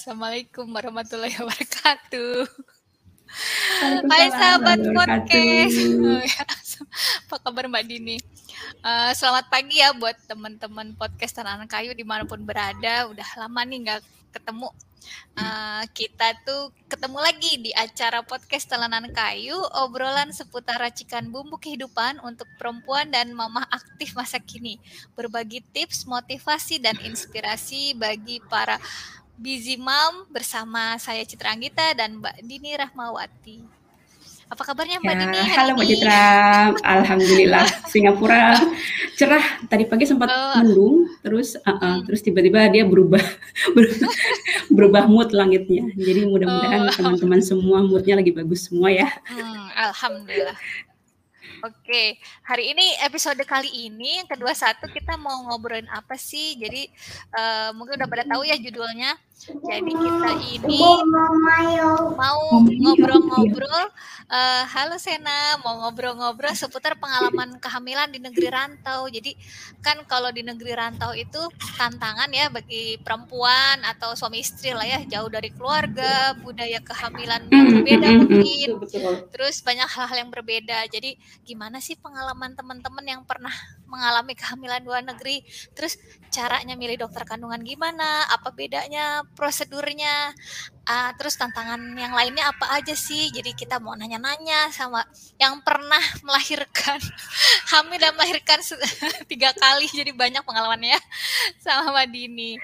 Assalamualaikum warahmatullahi wabarakatuh. Hai sahabat podcast. Oh, ya. Apa kabar Mbak Dini? Uh, selamat pagi ya buat teman-teman podcast Tanah Kayu di mana pun berada. Udah lama nih nggak ketemu Uh, kita tuh ketemu lagi di acara podcast Telanan Kayu, obrolan seputar racikan bumbu kehidupan untuk perempuan dan mamah aktif masa kini. Berbagi tips, motivasi, dan inspirasi bagi para busy mom bersama saya Citra Anggita dan Mbak Dini Rahmawati. Apa kabarnya Mbak ya, Dini? halo Mbak Citra, Alhamdulillah Singapura cerah. Tadi pagi sempat oh. mendung, terus uh -uh, hmm. terus tiba-tiba dia berubah berubah mood langitnya. Jadi mudah-mudahan oh. teman-teman semua moodnya lagi bagus semua ya. Hmm, Alhamdulillah. Oke, hari ini episode kali ini yang kedua satu kita mau ngobrolin apa sih? Jadi uh, mungkin udah pada tahu ya judulnya. Jadi kita ini mau ngobrol-ngobrol. Uh, halo Sena, mau ngobrol-ngobrol seputar pengalaman kehamilan di negeri rantau. Jadi kan kalau di negeri rantau itu tantangan ya bagi perempuan atau suami istri lah ya, jauh dari keluarga, budaya kehamilan yang berbeda mungkin. Terus banyak hal-hal yang berbeda. Jadi gimana sih pengalaman teman-teman yang pernah mengalami kehamilan luar negeri? Terus caranya milih dokter kandungan gimana? Apa bedanya prosedurnya? Uh, terus tantangan yang lainnya apa aja sih? Jadi kita mau nanya-nanya sama yang pernah melahirkan hamil dan melahirkan tiga kali. Jadi banyak pengalamannya ya sama Mbak Dini.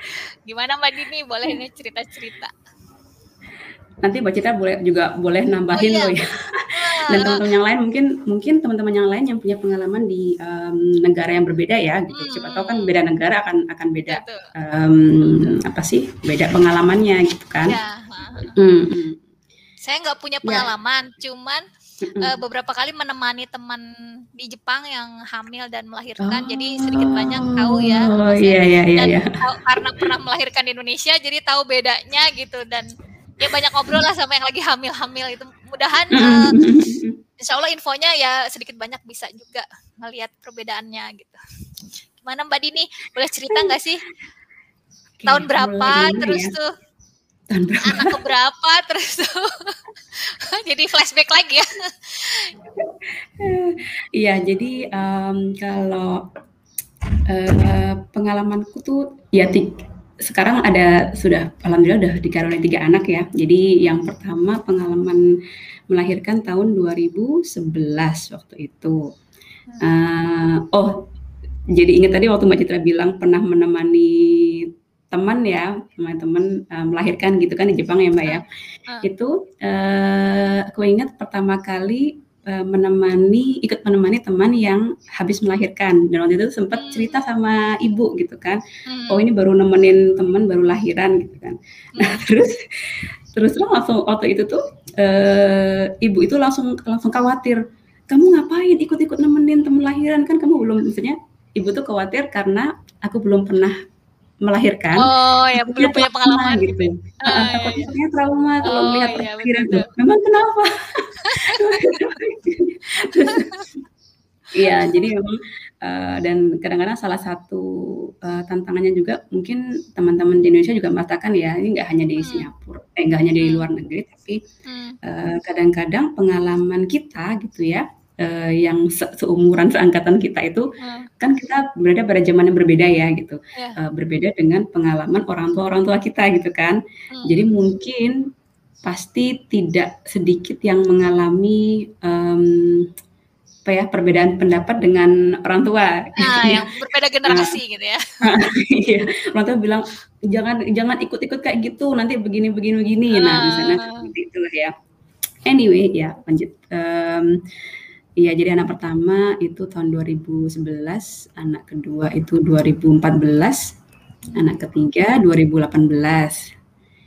Gimana Mbak Dini? Boleh ini cerita-cerita nanti Mbak Citra boleh juga boleh nambahin oh, iya. loh ya. Dan teman-teman yang lain mungkin mungkin teman-teman yang lain yang punya pengalaman di um, negara yang berbeda ya gitu. Hmm. Siapa tahu kan beda negara akan akan beda um, apa sih beda pengalamannya gitu kan. Ya. Hmm. Saya nggak punya ya. pengalaman, ya. cuman uh, beberapa kali menemani teman di Jepang yang hamil dan melahirkan, oh, jadi sedikit banyak tahu ya. Oh iya iya iya. Dan iya. Tahu, karena pernah melahirkan di Indonesia, jadi tahu bedanya gitu dan ya banyak ngobrol lah sama yang lagi hamil-hamil itu. Mudahan uh, insya Allah infonya ya sedikit banyak bisa juga melihat perbedaannya gitu. Gimana Mbak Dini? Boleh cerita nggak sih? Oke, tahun berapa terus ya. tuh? Tahun berapa? anak keberapa terus tuh? Jadi flashback lagi ya. Iya jadi um, kalau uh, pengalamanku tuh ya sekarang ada sudah alhamdulillah udah dikaruniai tiga anak ya. Jadi yang pertama pengalaman melahirkan tahun 2011 waktu itu. Uh, oh, jadi ingat tadi waktu Mbak Citra bilang pernah menemani teman ya, teman-teman uh, melahirkan gitu kan di Jepang ya Mbak ya. Uh. Itu uh, aku ingat pertama kali uh, menemani ikut menemani teman yang habis melahirkan dan waktu itu sempat hmm. cerita sama ibu gitu kan hmm. oh ini baru nemenin teman baru lahiran gitu kan hmm. nah terus terus langsung waktu itu tuh uh, ibu itu langsung langsung khawatir kamu ngapain ikut-ikut nemenin teman lahiran kan kamu belum maksudnya ibu tuh khawatir karena aku belum pernah melahirkan. Oh ya belum punya pengalaman gitu. Oh, uh, takutnya iya. trauma kalau oh, melihat iya, tuh. Memang kenapa? Iya, jadi memang uh, dan kadang-kadang salah satu uh, tantangannya juga mungkin teman-teman di Indonesia juga merasakan ya, ini nggak hanya di hmm. Singapura, eh nggak hanya di hmm. luar negeri, tapi hmm. uh, kadang-kadang pengalaman kita gitu ya, uh, yang se seumuran seangkatan kita itu hmm. kan kita berada pada zaman yang berbeda ya gitu yeah. Ya. uh, berbeda dengan pengalaman orang tua orang tua kita gitu kan hmm. jadi mungkin pasti tidak sedikit yang mengalami um, apa ya perbedaan pendapat dengan orang tua nah, yang berbeda generasi nah, gitu ya iya orang tua bilang jangan jangan ikut-ikut kayak gitu nanti begini begini begini nah misalnya ah. seperti itu ya anyway ya lanjut um, Iya, jadi anak pertama itu tahun 2011, anak kedua itu 2014, anak ketiga 2018.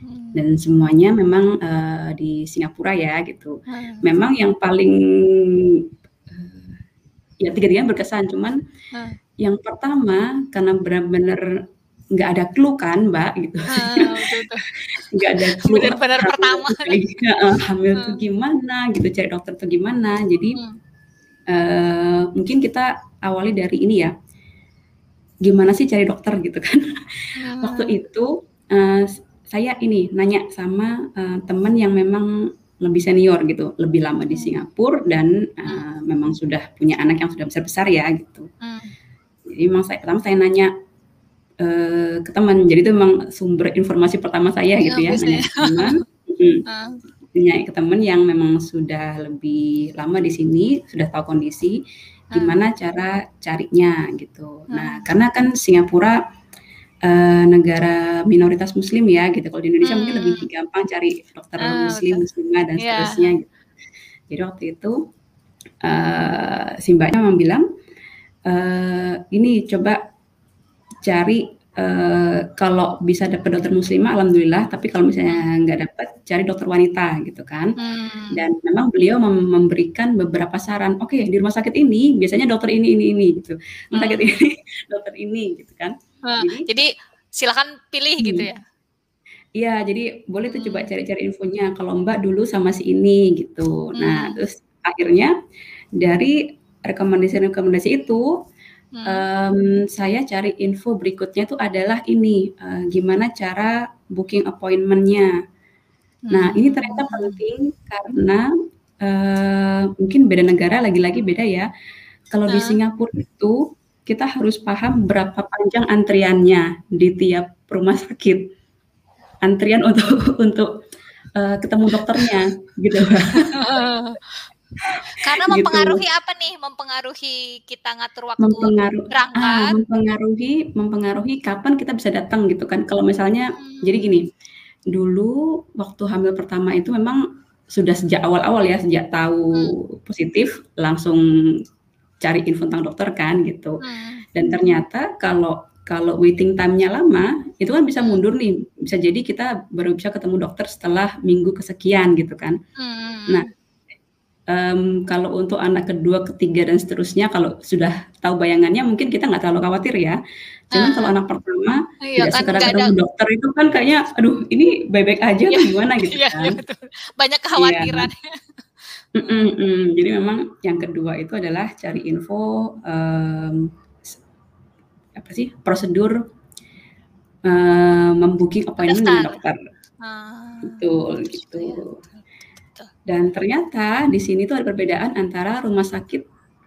Hmm. Dan semuanya memang uh, di Singapura ya gitu. Hmm. Memang yang paling uh, ya tiga-tiganya berkesan, cuman hmm. yang pertama karena benar-benar nggak ada clue kan mbak gitu ah, nggak ada clue benar-benar pertama uh, hamil hmm. tuh gimana gitu cari dokter tuh gimana jadi hmm uh, mungkin kita awali dari ini ya gimana sih cari dokter gitu kan hmm. waktu itu uh, saya ini nanya sama uh, teman yang memang lebih senior gitu, lebih lama di hmm. Singapura dan uh, memang sudah punya anak yang sudah besar-besar ya gitu. Hmm. Jadi memang saya pertama saya nanya uh, ke teman, jadi itu memang sumber informasi pertama saya ya, gitu ya, nanya ke teman. hmm. Ke teman yang memang sudah lebih lama di sini, sudah tahu kondisi, gimana uh. cara carinya gitu. Uh. Nah, karena kan Singapura uh, negara minoritas muslim ya gitu. Kalau di Indonesia hmm. mungkin lebih hmm. gampang cari dokter uh, muslim, betul. muslimah dan yeah. seterusnya gitu. Jadi waktu itu uh, si mbaknya memang bilang uh, ini coba cari uh, kalau bisa dapat dokter muslimah alhamdulillah tapi kalau misalnya nggak dapat cari dokter wanita gitu kan hmm. dan memang beliau mem memberikan beberapa saran oke okay, di rumah sakit ini biasanya dokter ini ini ini gitu rumah sakit hmm. ini dokter ini gitu kan jadi, jadi silakan pilih hmm. gitu ya. Iya, jadi boleh tuh coba hmm. cari-cari infonya. Kalau Mbak dulu sama si ini gitu. Nah, hmm. Nah, terus akhirnya dari rekomendasi-rekomendasi itu hmm. um, saya cari info berikutnya itu adalah ini uh, gimana cara booking appointmentnya. Hmm. Nah, ini ternyata penting karena uh, mungkin beda negara lagi-lagi beda ya. Kalau uh. di Singapura itu kita harus paham berapa panjang antriannya di tiap rumah sakit. Antrian untuk untuk uh, ketemu dokternya gitu. Karena gitu. mempengaruhi gitu. apa nih? Mempengaruhi kita ngatur waktu Mempengaruh, berangkat. Ah, mempengaruhi mempengaruhi kapan kita bisa datang gitu kan. Kalau misalnya hmm. jadi gini, dulu waktu hamil pertama itu memang sudah sejak awal-awal ya, sejak tahu hmm. positif langsung cari info tentang dokter kan gitu. Hmm. Dan ternyata kalau kalau waiting time-nya lama, itu kan bisa mundur nih. Bisa jadi kita baru bisa ketemu dokter setelah minggu kesekian gitu kan. Hmm. Nah, um, kalau untuk anak kedua, ketiga dan seterusnya, kalau sudah tahu bayangannya, mungkin kita nggak terlalu khawatir ya. Cuman uh, kalau anak pertama iya, tidak kan, segera ketemu ada. dokter itu kan kayaknya, aduh ini baik-baik aja iya, atau gimana gitu iya, kan. Iya, betul. Banyak kekhawatiran. Iya. Mm -mm, Jadi memang yang kedua itu adalah cari info, um, apa sih, prosedur, uh, mem-booking appointment dengan dokter. Ah, Betul, gitu. Ya, Dan ternyata di sini tuh ada perbedaan antara rumah sakit,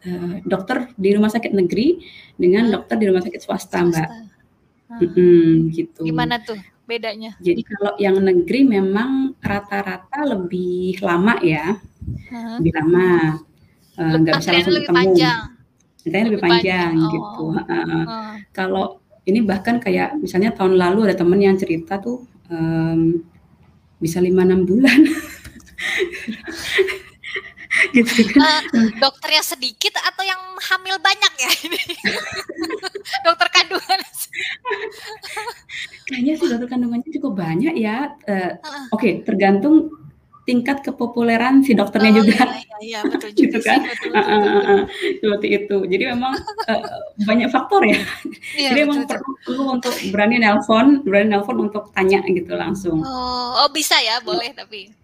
uh, dokter di rumah sakit negeri dengan hmm. dokter di rumah sakit swasta, Mbak. Swasta. Hmm. gitu. Gimana tuh bedanya? Jadi kalau yang negeri memang rata-rata lebih lama ya hmm. lebih lama uh, nggak bisa langsung lebih ketemu panjang. lebih, lebih panjang, panjang. gitu uh, uh. kalau ini bahkan kayak misalnya tahun lalu ada temen yang cerita tuh um, bisa lima enam bulan gitu kan. Uh, dokternya sedikit atau yang hamil banyak ya ini? dokter kandungan. Kayaknya sih dokter kandungannya cukup banyak ya. Uh, uh. Oke, okay, tergantung tingkat kepopuleran si dokternya oh, juga. Iya, betul juga gitu kan. Sih, betul, betul, betul, betul. Seperti itu. Jadi memang uh, banyak faktor ya. Iya, Jadi memang perlu, perlu untuk berani nelpon, berani nelpon untuk tanya gitu langsung. Oh, oh bisa ya, boleh tapi.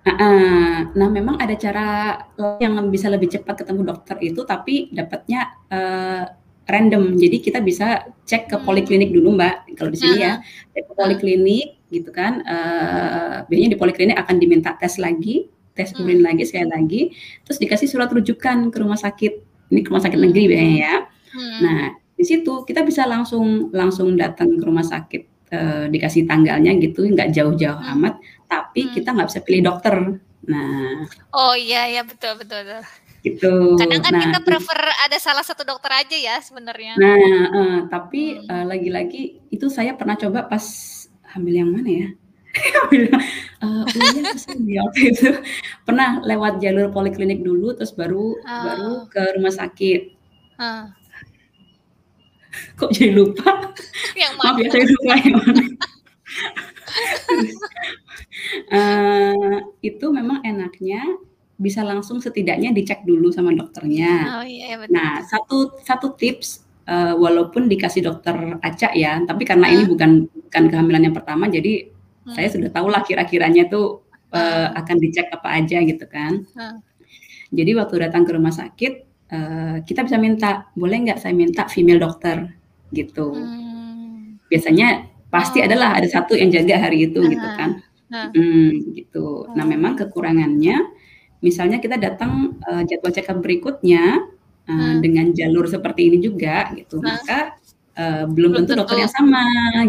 Nah, memang ada cara yang bisa lebih cepat ketemu dokter itu, tapi dapatnya uh, random. Jadi kita bisa cek ke hmm. poliklinik dulu, Mbak. Kalau di sini ya, cek ke poliklinik gitu kan. Uh, biasanya di poliklinik akan diminta tes lagi, tes hmm. urin lagi sekali lagi, terus dikasih surat rujukan ke rumah sakit. Ini ke rumah sakit negeri hmm. biasanya ya. Hmm. Nah, di situ kita bisa langsung langsung datang ke rumah sakit uh, dikasih tanggalnya gitu, nggak jauh-jauh amat, tapi hmm. kita nggak bisa pilih dokter. Nah. Oh iya iya betul betul. betul gitu. Kadang kan nah, kita prefer ada salah satu dokter aja ya sebenarnya. Nah, uh, tapi hmm. lagi-lagi itu saya pernah coba pas hamil yang mana ya? uh, ya waktu itu pernah lewat jalur poliklinik dulu terus baru uh. baru ke rumah sakit. Uh. Kok jadi lupa? Yang mana? Maaf ya saya lupa yang mana. Uh, itu memang enaknya bisa langsung setidaknya dicek dulu sama dokternya. Oh, iya, betul. Nah satu satu tips uh, walaupun dikasih dokter acak ya, tapi karena uh. ini bukan bukan kehamilan yang pertama, jadi uh. saya sudah tahu lah kira-kiranya tuh uh, akan dicek apa aja gitu kan. Uh. Jadi waktu datang ke rumah sakit, uh, kita bisa minta, boleh nggak saya minta female dokter gitu. Hmm. Biasanya pasti Oh. adalah ada satu yang jaga hari itu gitu Heeh. kan. Heeh. Mhm, gitu. Nah, memang Oh. kekurangannya misalnya kita datang, eee, jadwal check up berikutnya, eee, Hmm. dengan jalur seperti ini juga gitu, Nah. maka, eee, belum Belum tentu dokter yang sama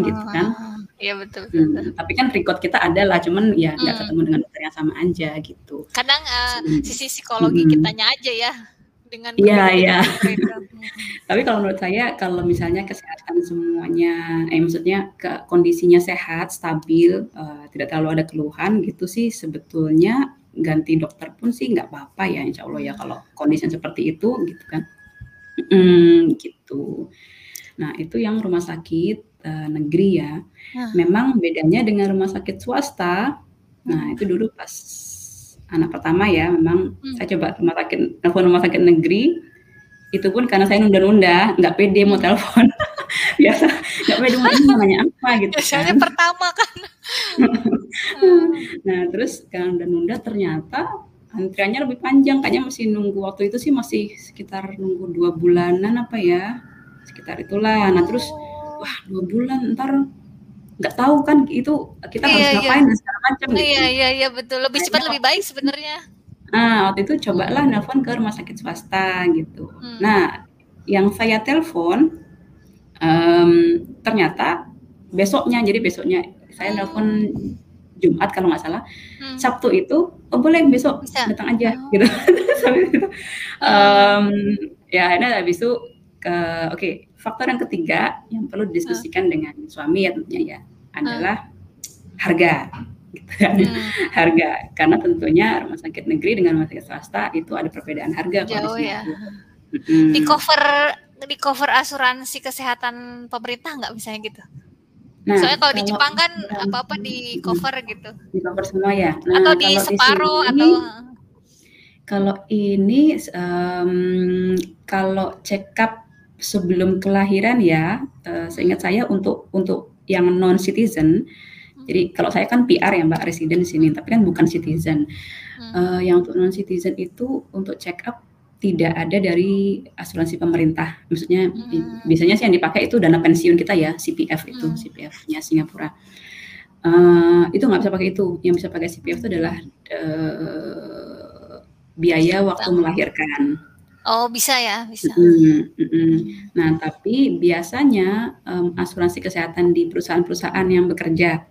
gitu kan. Oh, iya betul betul. betul. Mhm, tapi kan record kita ada lah, cuman ya nggak Hmm. ketemu dengan dokter yang sama aja gitu. Kadang, eee, Mhm. sisi psikologi Mhm. kitanya aja ya, dengan Iya iya. Tapi kalau menurut saya kalau misalnya kesehatan semuanya eh, maksudnya ke kondisinya sehat, stabil, eee, tidak terlalu ada keluhan gitu sih sebetulnya ganti dokter pun sih nggak apa-apa ya insya Allah ya Hmm. kalau kondisinya seperti itu gitu kan. Mhm, gitu. Nah itu yang rumah sakit, eee, negeri ya. Nah. Memang bedanya dengan rumah sakit swasta, nah Hmm. itu dulu pas anak pertama ya memang Hmm. saya coba rumah sakit telepon rumah sakit negeri, itu pun karena saya nunda-nunda, nggak pede mau telepon. Biasa nggak pede mau nanya apa gitu Biasanya kan. pertama kan. Nah terus karena nunda-nunda ternyata antriannya lebih panjang, kayaknya masih nunggu waktu itu sih masih sekitar nunggu 2 bulanan apa ya, sekitar itulah. Nah terus, Oh. wah 2 bulan entar nggak tahu kan itu kita harus Iya iya. ngapain dan segala macam gitu. Iya iya iya betul, lebih cepat lebih baik sebenarnya. Nah, waktu itu cobalah nelpon ke rumah sakit swasta gitu. Hmm. Nah, yang saya telepon, mmm, ternyata besoknya, jadi besoknya saya nelpon Hmm. Jumat kalau nggak salah, Hmm. Sabtu itu, "Oh boleh besok Bisa? datang aja," Oh. gitu. Itu, mmm, ya akhirnya habis itu ke oke, faktor yang ketiga yang perlu didiskusikan dengan suami ya tentunya ya, adalah harga, gitu kan. Hmm. Harga, karena tentunya rumah sakit negeri dengan rumah sakit swasta itu ada perbedaan harga Jauh di ya. Singapura. Di-cover Mhm. di-cover asuransi kesehatan pemerintah nggak misalnya gitu? Nah, Soalnya kalau di kalau Jepang kan apa-apa mhm, di-cover gitu. di-cover semua ya. Atau Nah, di kalau di separuh sini atau kalau ini, mmm, kalau check up sebelum kelahiran ya, eee, seingat saya untuk untuk yang non citizen, Hmm. jadi kalau saya kan PR ya Mbak, residen di sini, tapi kan bukan citizen. Hmm. Eee, yang untuk non citizen itu untuk check up tidak ada dari asuransi pemerintah. Maksudnya Hmm. biasanya sih yang dipakai itu dana pensiun kita ya, CPF itu, Hmm. CPF-nya Singapura. Eee, itu nggak bisa pakai itu, yang bisa pakai CPF itu adalah, eee, biaya waktu melahirkan. Oh bisa ya, bisa. Hmm. Nah, tapi biasanya, mmm, asuransi kesehatan di perusahaan-perusahaan yang bekerja,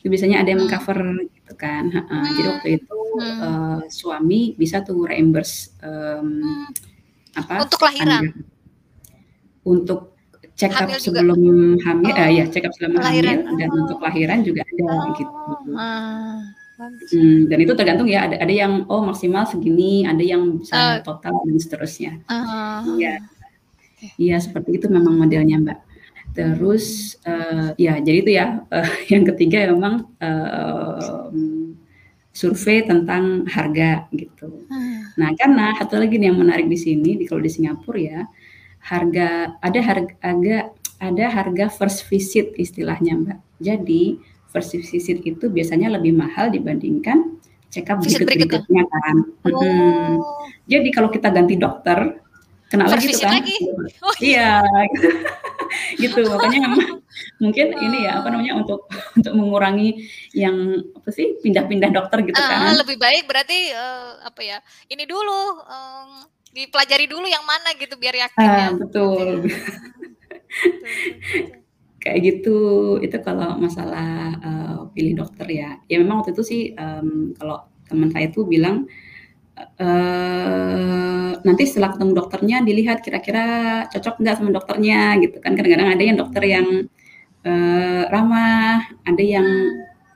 itu biasanya ada yang Hmm. meng-cover gitu kan. Jadi Hmm. waktu itu, Hmm. eee, suami bisa tuh reimburse, mmm, Hmm. apa, Untuk lahiran? anggaran untuk check up Hamil juga? sebelum hamil eh, ya Oh, check up selama lahiran. hamil dan untuk Oh. lahiran juga ada Oh, gitu. ah, Mhm, dan itu tergantung ya, ada ada yang, oh maksimal segini, ada yang bisa Oh. total dan seterusnya. Ah. Iya. Oke. Iya seperti itu memang modelnya, Mbak. Hmm. Terus, eee, ya jadi itu ya, eee, yang ketiga memang, mmm, survei tentang harga gitu. Ah. Nah karena satu lagi nih yang menarik di sini, di kalau di Singapura ya, harga ada harga ada harga first visit istilahnya, Mbak. Jadi first visit itu biasanya lebih mahal dibandingkan check up Visit berikutnya? berikut-berikutnya kan. Oh. Jadi kalau kita ganti dokter, kena lagi tuh kan. lagi? Oh Iya, gitu. Makanya mungkin ini ya, apa Oh. namanya, untuk untuk mengurangi yang apa sih, pindah-pindah dokter gitu Ah, kan. lebih baik berarti, eee, apa ya, ini dulu, mmm, dipelajari dulu yang mana gitu biar yakin Ah, betul. ya. Betul betul betul. Kayak gitu, itu kalau masalah, eee, pilih dokter ya. Ya memang waktu itu sih, mmm, kalau teman saya tuh bilang, eee, nanti setelah ketemu dokternya dilihat kira-kira cocok nggak sama dokternya gitu kan. Kadang-kadang ada yang dokter yang, eee, ramah, ada yang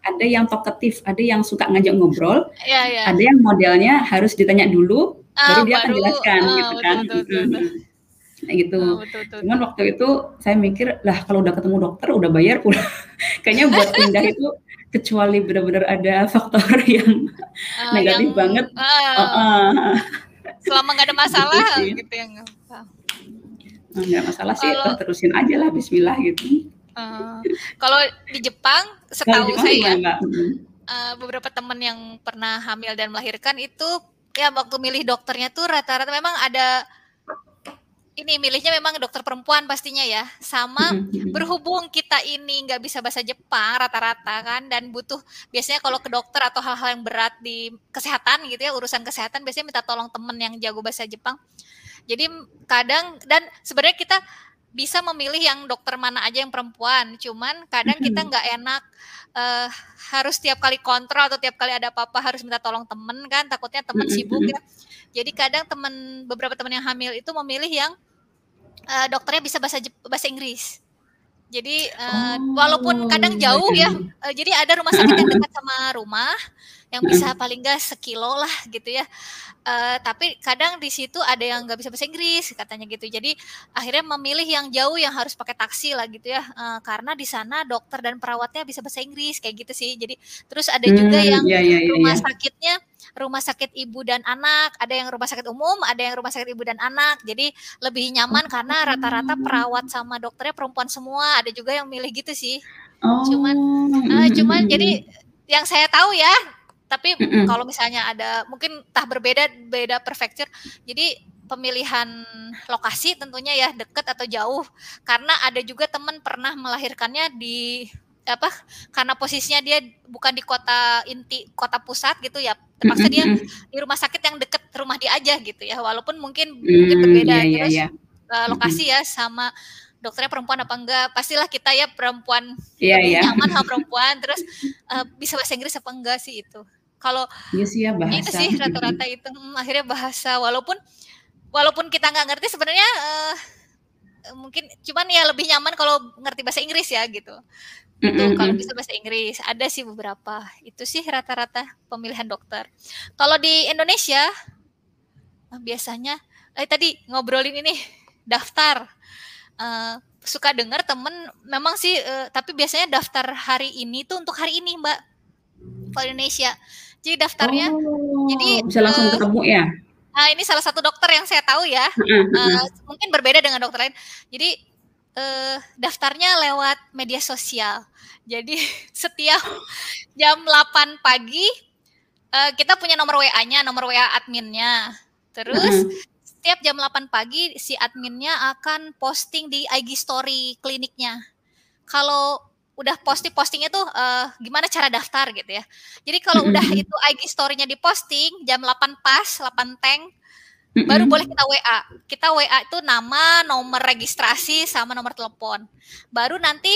ada yang talkative, ada yang suka ngajak ngobrol, Iya iya. ada yang modelnya harus ditanya dulu, Ah, baru dia akan baru jelaskan ah, gitu betul kan, betul betul betul. Gitu. Oh, betul betul Cuman betul. waktu itu saya mikir, lah kalau udah ketemu dokter, udah bayar pula, kayaknya buat pindah itu kecuali benar-benar ada faktor yang Ah, negatif yang banget ah, heeh. selama nggak ada Gitu masalah gitu ya nggak apa. Eee, nggak masalah sih, Kalau terusin aja lah bismillah gitu. eee, kalau di Jepang setahu Jepang saya eee, beberapa teman yang pernah hamil dan melahirkan itu, ya waktu milih dokternya tuh rata-rata memang ada ini milihnya memang dokter perempuan pastinya ya. Sama berhubung kita ini nggak bisa bahasa Jepang rata-rata kan dan butuh biasanya kalau ke dokter atau hal-hal yang berat di kesehatan gitu ya urusan kesehatan biasanya minta tolong temen yang jago bahasa Jepang. Jadi kadang dan sebenarnya kita bisa memilih yang dokter mana aja yang perempuan. Cuman kadang kita nggak enak uh, harus tiap kali kontrol atau tiap kali ada apa-apa harus minta tolong temen kan takutnya temen sibuk ya. Jadi kadang temen beberapa teman yang hamil itu memilih yang uh, dokternya bisa bahasa bahasa Inggris. Jadi uh, oh, walaupun kadang jauh ya, uh, jadi ada rumah sakit yang dekat sama rumah yang bisa paling enggak sekilo lah gitu ya. Uh, tapi kadang di situ ada yang nggak bisa bahasa Inggris katanya gitu. Jadi akhirnya memilih yang jauh yang harus pakai taksi lah gitu ya. Uh, karena di sana dokter dan perawatnya bisa bahasa Inggris kayak gitu sih. Jadi terus ada juga hmm, yang yeah, yeah, yeah, rumah yeah. sakitnya rumah sakit ibu dan anak, ada yang rumah sakit umum, ada yang rumah sakit ibu dan anak. Jadi lebih nyaman karena rata-rata perawat sama dokternya perempuan semua. Ada juga yang milih gitu sih. Oh. Cuman uh, cuman jadi yang saya tahu ya, tapi mm -mm. kalau misalnya ada mungkin tah berbeda beda prefecture. Jadi pemilihan lokasi tentunya ya deket atau jauh karena ada juga teman pernah melahirkannya di apa karena posisinya dia bukan di kota inti kota pusat gitu ya. Terpaksa dia di rumah sakit yang deket rumah dia aja gitu ya. Walaupun mungkin mungkin mm, berbeda yeah, terus yeah, yeah. lokasi ya sama dokternya perempuan apa enggak. Pastilah kita ya perempuan yeah, yeah. nyaman sama perempuan. Terus uh, bisa bahasa Inggris apa enggak sih itu. Kalau yes, iya ya, itu sih rata-rata itu hmm, akhirnya bahasa. Walaupun walaupun kita nggak ngerti sebenarnya uh, mungkin cuman ya lebih nyaman kalau ngerti bahasa Inggris ya gitu itu mm -hmm. kalau bisa bahasa Inggris. Ada sih beberapa. Itu sih rata-rata pemilihan dokter. Kalau di Indonesia eh, biasanya eh tadi ngobrolin ini daftar. Uh, suka dengar temen memang sih uh, tapi biasanya daftar hari ini tuh untuk hari ini mbak kalau Indonesia. Jadi daftarnya oh, jadi bisa langsung uh, ketemu ya? Nah, ini salah satu dokter yang saya tahu ya. Uh, mungkin berbeda dengan dokter lain. Jadi uh, daftarnya lewat media sosial. Jadi setiap jam 8 pagi uh, kita punya nomor WA-nya, nomor WA adminnya. Terus setiap jam 8 pagi si adminnya akan posting di IG story kliniknya. Kalau udah posting postingnya tuh uh, gimana cara daftar gitu ya. Jadi kalau udah itu IG story-nya diposting jam 8 pas, 8 tank baru boleh kita WA. Kita WA itu nama, nomor registrasi sama nomor telepon. Baru nanti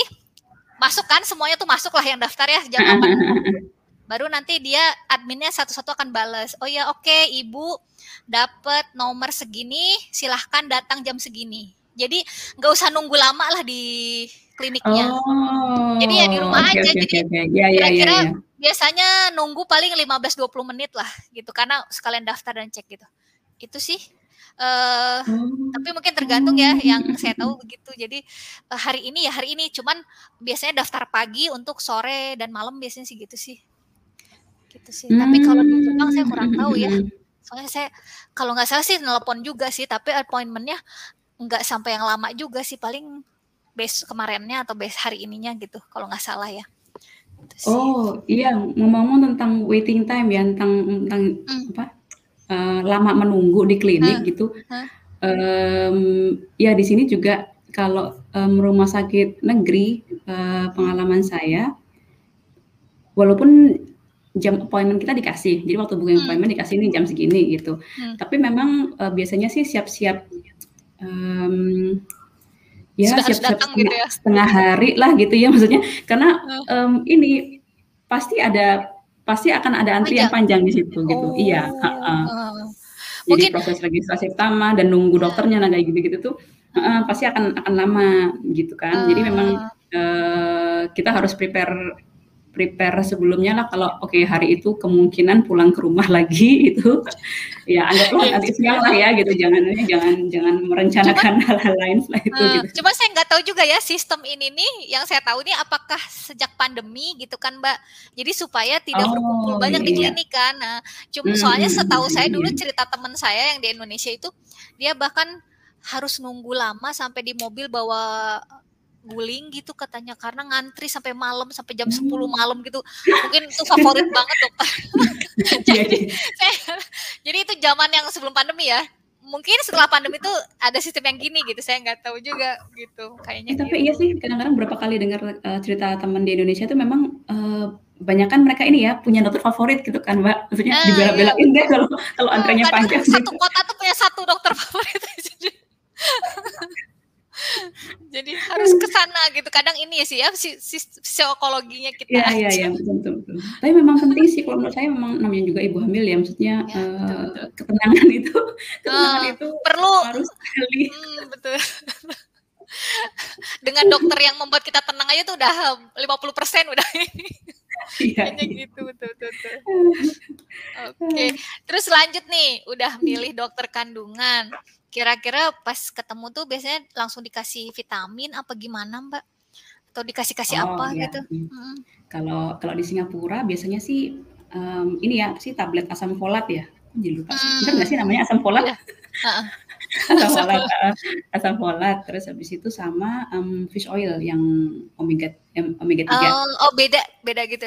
masuk kan semuanya tuh masuk lah yang daftar ya jam 8. Baru nanti dia adminnya satu-satu akan balas. Oh ya oke okay, ibu dapat nomor segini, silahkan datang jam segini. Jadi nggak usah nunggu lama lah di kliniknya. Oh, Jadi ya di rumah okay, aja. Okay, Jadi okay, ya, ya, kira-kira ya, ya, ya. biasanya nunggu paling 15-20 menit lah gitu karena sekalian daftar dan cek gitu itu sih. Uh, hmm. tapi mungkin tergantung ya yang saya tahu begitu. Jadi uh, hari ini ya hari ini. Cuman biasanya daftar pagi untuk sore dan malam biasanya sih gitu sih. Gitu sih. Hmm. tapi kalau di Jepang saya kurang tahu ya. Soalnya saya kalau nggak salah sih nelpon juga sih. Tapi appointmentnya nggak sampai yang lama juga sih. Paling base kemarinnya atau base hari ininya gitu kalau nggak salah ya. Gitu oh iya. Ngomong-ngomong tentang waiting time ya tentang tentang hmm. apa uh, lama menunggu di klinik huh? gitu. Huh? Um, ya di sini juga kalau um, rumah sakit negeri uh, pengalaman saya, walaupun jam appointment kita dikasih, jadi waktu booking hmm. appointment dikasih ini jam segini gitu. Hmm. Tapi memang uh, biasanya sih siap-siap um, ya siap-siap setengah, gitu ya? setengah hari lah gitu ya maksudnya karena um, ini pasti ada pasti akan ada antrian panjang, panjang di situ gitu. Iya, uh, uh. Jadi Mungkin, proses registrasi pertama dan nunggu dokternya nah kayak gitu-gitu tuh uh, pasti akan akan lama gitu kan. Uh, Jadi memang uh, kita harus prepare prepare sebelumnya lah kalau oke okay, hari itu kemungkinan pulang ke rumah lagi itu ya anggaplah nanti siang lah ya gitu jangan jangan jangan merencanakan hal-hal lain setelah itu uh, gitu. Cuma saya nggak tahu juga ya sistem ini nih yang saya tahu nih apakah sejak pandemi gitu kan Mbak. Jadi supaya tidak oh, berkumpul banyak iya. di klinik kan. Nah, cuma hmm, soalnya hmm, setahu hmm, saya dulu iya. cerita teman saya yang di Indonesia itu dia bahkan harus nunggu lama sampai di mobil bawa guling gitu katanya karena ngantri sampai malam sampai jam 10 hmm. malam gitu mungkin itu favorit banget dokter jadi saya, jadi itu zaman yang sebelum pandemi ya mungkin setelah pandemi itu ada sistem yang gini gitu saya nggak tahu juga gitu kayaknya Eh, tapi gitu. iya sih kadang-kadang berapa kali dengar uh, cerita teman di Indonesia itu memang uh, banyak kan mereka ini ya punya dokter favorit gitu kan mbak maksudnya iya. dibela-belain deh kalau kalau Oh, antrenya panjang satu gitu. kota tuh punya satu dokter favorit jadi harus ke sana gitu kadang ini ya sih ya si, si- psikologinya kita Iya iya aja iya betul, betul betul. Tapi memang penting sih kalau menurut saya memang namanya juga ibu hamil ya maksudnya Ya, betul, uh, betul. ketenangan itu ketenangan Ah, itu perlu harus sekali. Hmm, betul. Dengan dokter yang membuat kita tenang aja tuh udah 50% udah ini. Iya. Kayaknya gitu betul betul. betul. Oke. Terus lanjut nih, udah milih dokter kandungan. Kira-kira pas ketemu tuh biasanya langsung dikasih vitamin apa gimana, Mbak? Atau dikasih-kasih Oh apa ya. gitu? Hmm. Mm. Kalau kalau di Singapura biasanya sih em, ini ya sih tablet asam folat ya. Jadi lupa. Bener nggak sih namanya asam folat? Heeh. asam folat, asam folat. Terus habis itu sama em, fish oil yang omega omega 3. Oh, oh beda, beda gitu.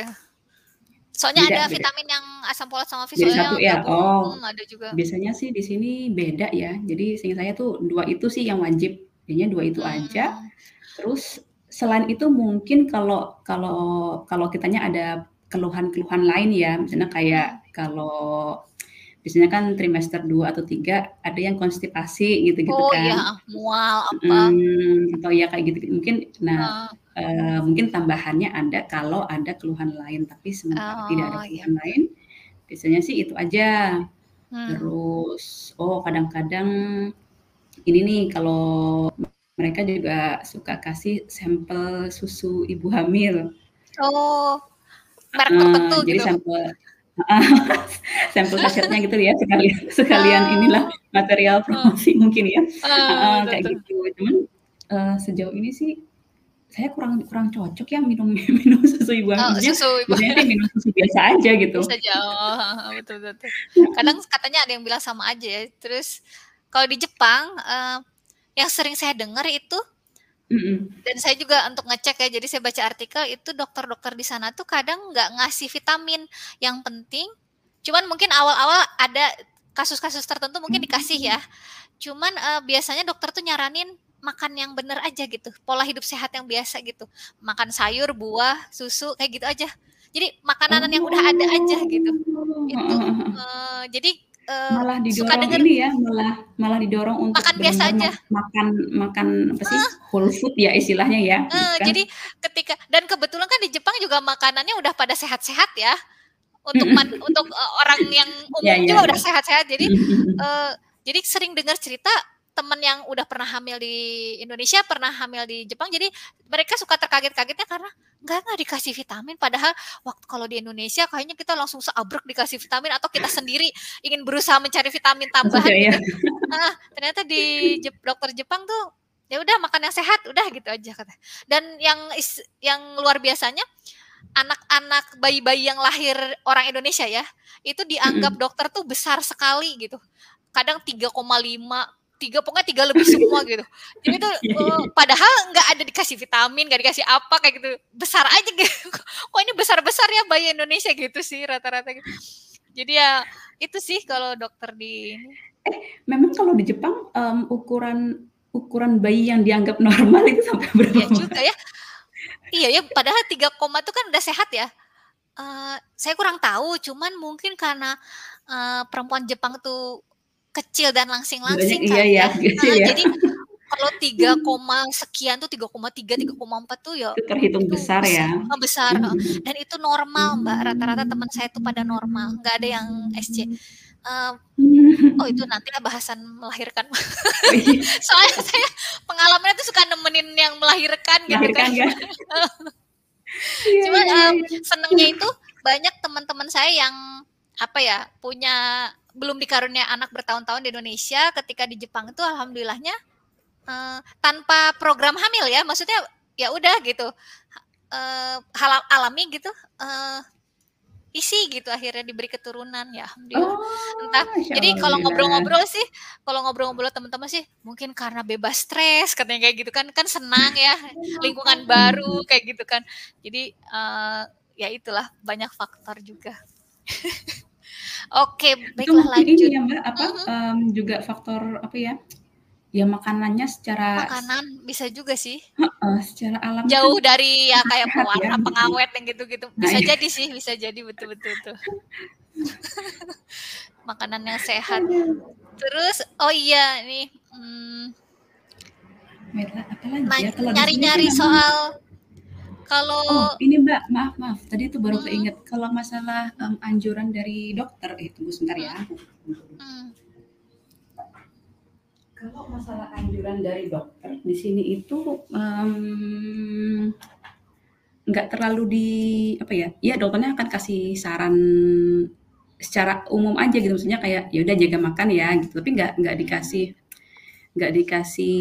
Soalnya Beda, ada beda. vitamin yang asam folat sama fish oil satu ya. gabung. Oh, Hmm, ada juga. biasanya sih di sini beda ya. Jadi seingat saya tuh dua itu sih yang wajib. Kayaknya dua itu aja. Hmm. Terus selain itu mungkin kalau kalau kalau kitanya ada keluhan-keluhan lain ya, misalnya kayak kalau biasanya kan trimester 2 atau 3 ada yang konstipasi gitu-gitu Oh kan. iya, mual apa? Hmm, atau ya kayak gitu mungkin nah Eh, eh, mungkin tambahannya ada kalau ada keluhan lain tapi sementara tidak ada Oh, iya. keluhan lain biasanya sih itu aja. hmm. Terus oh kadang-kadang ini nih kalau mereka juga suka kasih sampel susu ibu hamil. Oh, merek Eh, tertentu jadi gitu. sampel sampel sachetnya gitu ya sekalian sekalian Ah. inilah material promosi mungkin ya. Ah, betul, kayak gitu. Cuman eh, sejauh ini sih saya kurang kurang cocok ya minum minum susu ibu. Oh, Maksudnya susu ibu minum susu biasa aja gitu. bisa jauh, betul betul. Kadang katanya ada yang bilang sama aja ya. Terus kalau di Jepang, eh, yang sering saya dengar itu Dan saya juga untuk ngecek ya. Jadi saya baca artikel itu dokter-dokter di sana tuh kadang nggak ngasih vitamin yang penting. Cuman mungkin awal-awal ada kasus-kasus tertentu mungkin dikasih ya. Cuman eh, biasanya dokter tuh nyaranin makan yang bener aja gitu, pola hidup sehat yang biasa gitu, makan sayur, buah, susu kayak gitu aja. Jadi makanan yang udah ada aja gitu. Itu eh, jadi eh, malah suka didorong denger ini ya malah malah didorong untuk Makan biasa aja. ma- makan makan apa sih whole food ya istilahnya ya gitu kan jadi ketika dan kebetulan kan di Jepang juga makanannya udah pada sehat-sehat ya. Untuk man- untuk eh, orang yang umum Ya, ya, juga ya. udah sehat-sehat. Jadi eh, jadi sering dengar cerita teman yang udah pernah hamil di Indonesia pernah hamil di Jepang jadi mereka suka terkaget-kagetnya karena nggak nggak dikasih vitamin padahal waktu kalau di Indonesia kayaknya kita langsung seabrek dikasih vitamin atau kita sendiri ingin berusaha mencari vitamin tambahan Maksudnya ya gitu. Ah, ternyata di Jep- dokter Jepang tuh ya udah makan yang sehat udah gitu aja kata. Dan yang is- yang luar biasanya anak-anak bayi-bayi yang lahir orang Indonesia ya itu dianggap dokter tuh besar sekali gitu. Kadang 3,5 tiga pokoknya tiga lebih semua gitu. Jadi tuh eh, padahal nggak ada dikasih vitamin, nggak dikasih apa kayak gitu. Besar aja gitu. Kok ini besar-besar ya bayi Indonesia gitu sih rata-rata gitu. Jadi ya itu sih kalau dokter di memang kalau di Jepang em, ukuran ukuran bayi yang dianggap normal itu sampai berapa Iya juga ya. Iya ya, padahal 3 koma itu kan udah sehat ya. Eh, saya kurang tahu, cuman mungkin karena eh, perempuan Jepang tuh kecil dan langsing-langsing Iya, kali iya, ya. kecil Nah, ya. Jadi kalau 3 koma sekian tuh 3,3, 3,4 tuh ya itu terhitung itu besar ya besar, besar. Mm-mm. Dan itu normal, Mbak. Rata-rata teman saya tuh pada normal, nggak ada yang SC. Eh, oh itu nanti lah bahasan melahirkan. Oh, iya, Soalnya saya pengalamannya tuh suka nemenin yang melahirkan gitu melahirkan kan. ya Iya, Cuman iya, em, iya. senengnya itu banyak teman-teman saya yang apa ya punya belum dikarunia anak bertahun-tahun di Indonesia ketika di Jepang itu alhamdulillahnya eh, tanpa program hamil ya maksudnya ya udah gitu halal alami gitu eh, isi gitu akhirnya diberi keturunan ya alhamdulillah. Oh, entah jadi kalau ngobrol-ngobrol sih kalau ngobrol-ngobrol teman-teman sih mungkin karena bebas stres katanya kayak gitu kan kan senang ya lingkungan baru kayak gitu kan. Jadi eh, ya itulah banyak faktor juga Oke, baiklah mungkin ini lanjut. ya, Mbak, apa, Mhm. mmm, juga faktor apa ya, ya makanannya secara Makanan, bisa juga sih. heeh, secara alami kan Jauh dari ya kayak ya, pewarna, gitu. pengawet yang gitu-gitu. Nah Bisa iya. jadi sih, bisa jadi, betul betul betul. Makanan yang sehat. Terus oh iya nih, Mera apalagi Nany ya, kalau nyari-nyari soal kalau Oh, ini Mbak, maaf maaf, tadi itu baru Mhm. keinget, kalau masalah, mmm, anjuran dari dokter eh, tunggu sebentar ya. Mhm. Mmm. Kalau masalah anjuran dari dokter, di sini itu, mmm, nggak terlalu di apa ya, ya dokternya akan kasih saran secara umum aja gitu, maksudnya kayak, "Ya udah jaga makan ya," gitu, tapi nggak nggak dikasih nggak dikasih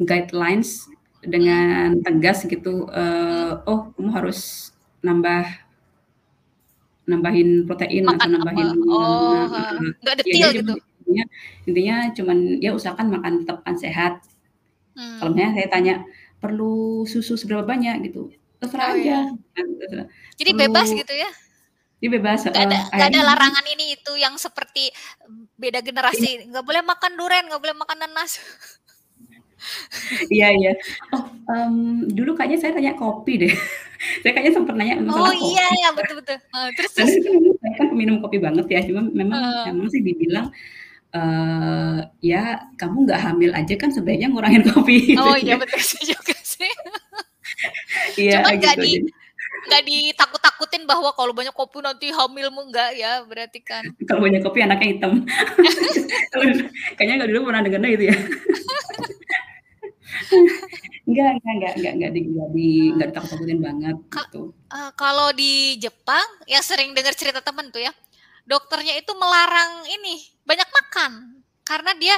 guidelines. Dengan tegas gitu, eee, "Oh, kamu harus nambah" "nambahin protein atau Makan apa? nambahin" Oh, heeh heeh, heeh. nggak Ya dia cuman gitu? intinya intinya cuman, ya usahakan makan tetap makan sehat. Kalau Mmm. misalnya saya tanya, "Perlu susu seberapa banyak?" Gitu, "Terserah Oh aja," ya. Jadi bebas "Perlu" gitu ya? dia bebas, Nggak heeh, ada nggak ada akhirnya memang larangan ini itu yang seperti, beda generasi, nggak boleh makan duren, nggak boleh makan nanas. Iya iya. Oh, mmm, dulu kayaknya saya tanya kopi deh. Saya kayaknya sempet nanya Oh masalah iya kopi. ya, betul betul. Heeh, terus terus? saya kan peminum kopi banget ya, cuma memang Heeh. memang sih dibilang, eee, "Ya kamu nggak hamil aja kan sebaiknya ngurangin kopi," gitu Oh iya ya. betul sih juga sih. Iya, Cuman nggak gitu, di jadi nggak ditakut-takutin bahwa kalau banyak kopi nanti hamilmu, nggak ya berarti kan? Kalau banyak kopi anaknya hitam. Kayaknya kalau dulu pernah dengernya itu ya. Enggak enggak enggak enggak enggak di enggak di enggak ditakut-takutin banget, Kak, gitu. eee, kalau di Jepang yang sering dengar cerita temen tuh ya, dokternya itu melarang ini, banyak makan. Karena dia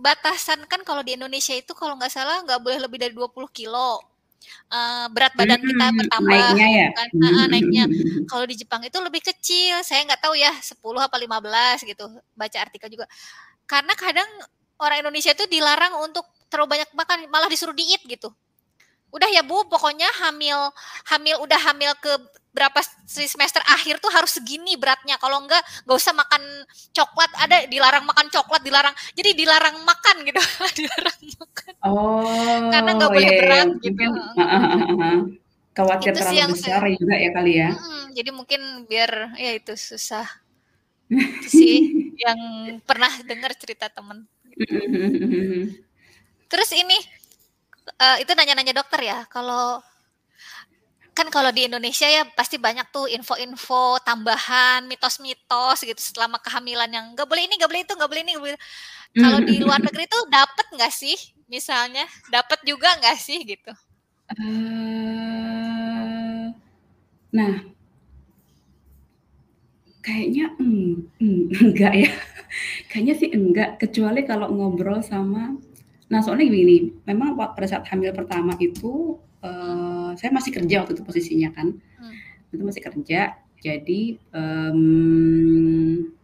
batasan kan kalau di Indonesia itu kalau nggak salah nggak boleh lebih dari 20 kilogram, eee, berat badan kita Mmm, bertambah naiknya ya? gitu kan heeh, naiknya. Kalau di Jepang itu lebih kecil, saya nggak tahu ya 10 apa 15 gitu, baca artikel juga. Karena kadang orang Indonesia itu dilarang untuk terlalu banyak makan, malah disuruh diet gitu. "Udah ya Bu, pokoknya hamil hamil udah hamil ke berapa semester akhir tuh harus segini beratnya, kalau enggak nggak usah makan coklat." Ada dilarang makan coklat, dilarang jadi dilarang makan gitu, dilarang makan. Karena nggak Oh, boleh iya iya, berat gitu, heeh heeh. Khawatir Itu terlalu besar saya juga ya kali ya? mhm, jadi mungkin biar ya itu susah. Itu sih yang pernah dengar cerita temen, gitu. Mhm mhm mhm mhm. Terus ini, eee, itu nanya-nanya dokter ya, kalau kan kalau di Indonesia ya pasti banyak tuh info-info tambahan, mitos-mitos gitu selama kehamilan yang, "Nggak boleh ini, nggak boleh itu, nggak boleh ini, nggak boleh" kalau di luar negeri tuh dapet nggak sih misalnya? Dapet juga nggak sih gitu? Eee, nah Kayaknya, mmm mmm, enggak ya, kayaknya sih enggak, kecuali kalau ngobrol sama nah soalnya gini, memang pada saat hamil pertama itu, eee, saya masih kerja waktu itu posisinya kan, Mmm. itu masih kerja, jadi, mmm,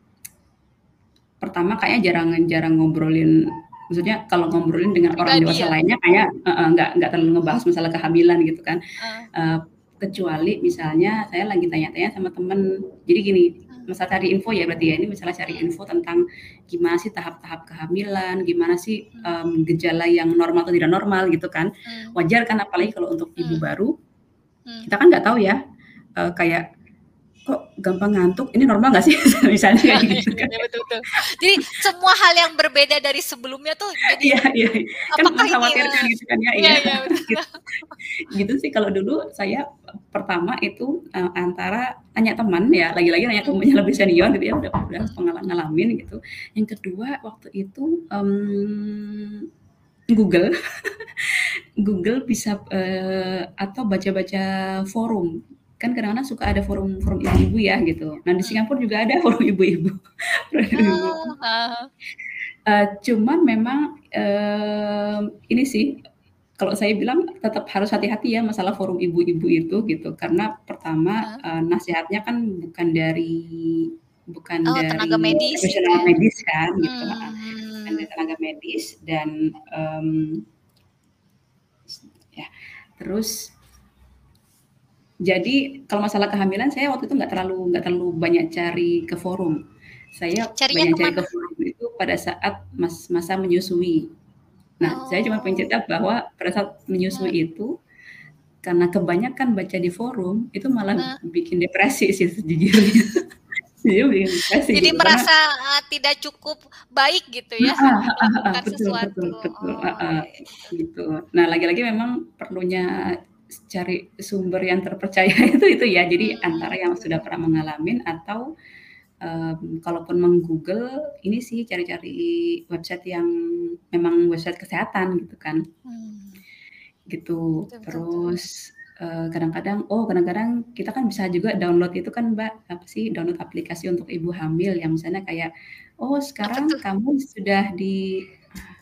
pertama kayaknya jarang jarang ngobrolin maksudnya kalau ngobrolin dengan orang Pribadi dewasa ya? lainnya kayaknya heeh, nggak nggak terlalu ngebahas masalah kehamilan gitu kan, Eee. eee, kecuali misalnya saya lagi tanya-tanya sama temen, jadi gini. Masalah cari info ya berarti ya, ini masalah cari info tentang gimana sih tahap-tahap kehamilan, gimana sih, mmm, gejala yang normal atau tidak normal gitu kan. Mmm. Wajar kan apalagi kalau untuk ibu Mmm. baru, kita kan nggak tahu ya, eee, kayak, "Kok gampang ngantuk, ini normal nggak sih?" Misalnya kayak gitu kan. iya, betul betul. Jadi semua hal yang berbeda dari sebelumnya tuh jadi, Iya iya, kan mengkhawatirkan gitu kan ya, iya betul. gitu. Gitu sih kalau dulu saya, pertama itu, eee, antara tanya teman ya, lagi-lagi nanya Mmm. temennya lebih senior gitu ya, udah udah Mmm. pengala ngalamin gitu. Yang kedua waktu itu, mmm, Google, Google bisa, eee, atau baca-baca forum, kan kadang-kadang suka ada forum forum ibu-ibu ya gitu. Nah di Mmm. Singapura juga ada forum ibu-ibu. Eee, cuman memang, mmm, ini sih, kalau saya bilang tetap harus hati-hati ya masalah forum ibu-ibu itu gitu, karena pertama, Heeh. eee, nasehatnya kan bukan dari bukan Oh, tenaga dari medis gitu profesional ya? medis kan gitu, heeh, bukan dari Mmm. tenaga medis dan, mmm, ya terus Jadi kalau masalah kehamilan saya waktu itu nggak terlalu nggak terlalu banyak cari ke forum. Saya Carinya banyak cari ke forum itu pada saat mas masa menyusui. Nah, saya cuma pengen Oh. cerita bahwa pada saat menyusui Heeh. itu, karena kebanyakan baca di forum, itu malah Heeh. bikin depresi sih sejujurnya. Jujur bikin depresi Jadi gitu, karena merasa, eee, tidak cukup baik gitu ya, heeh heeh, melakukan betul sesuatu. betul betul, Oh, iya gitu. gitu. Nah, lagi-lagi memang perlunya cari sumber yang terpercaya itu itu ya. Jadi antara yang sudah pernah mengalamin atau, mmm, kalaupun meng-Google, ini sih cari-cari website yang memang website kesehatan gitu kan. Mmm. Gitu. Betul. Terus, eee, kadang-kadang oh kadang-kadang kita kan bisa juga download itu kan Mbak, apa sih, download aplikasi untuk ibu hamil yang misalnya kayak, "Oh sekarang kamu sudah di"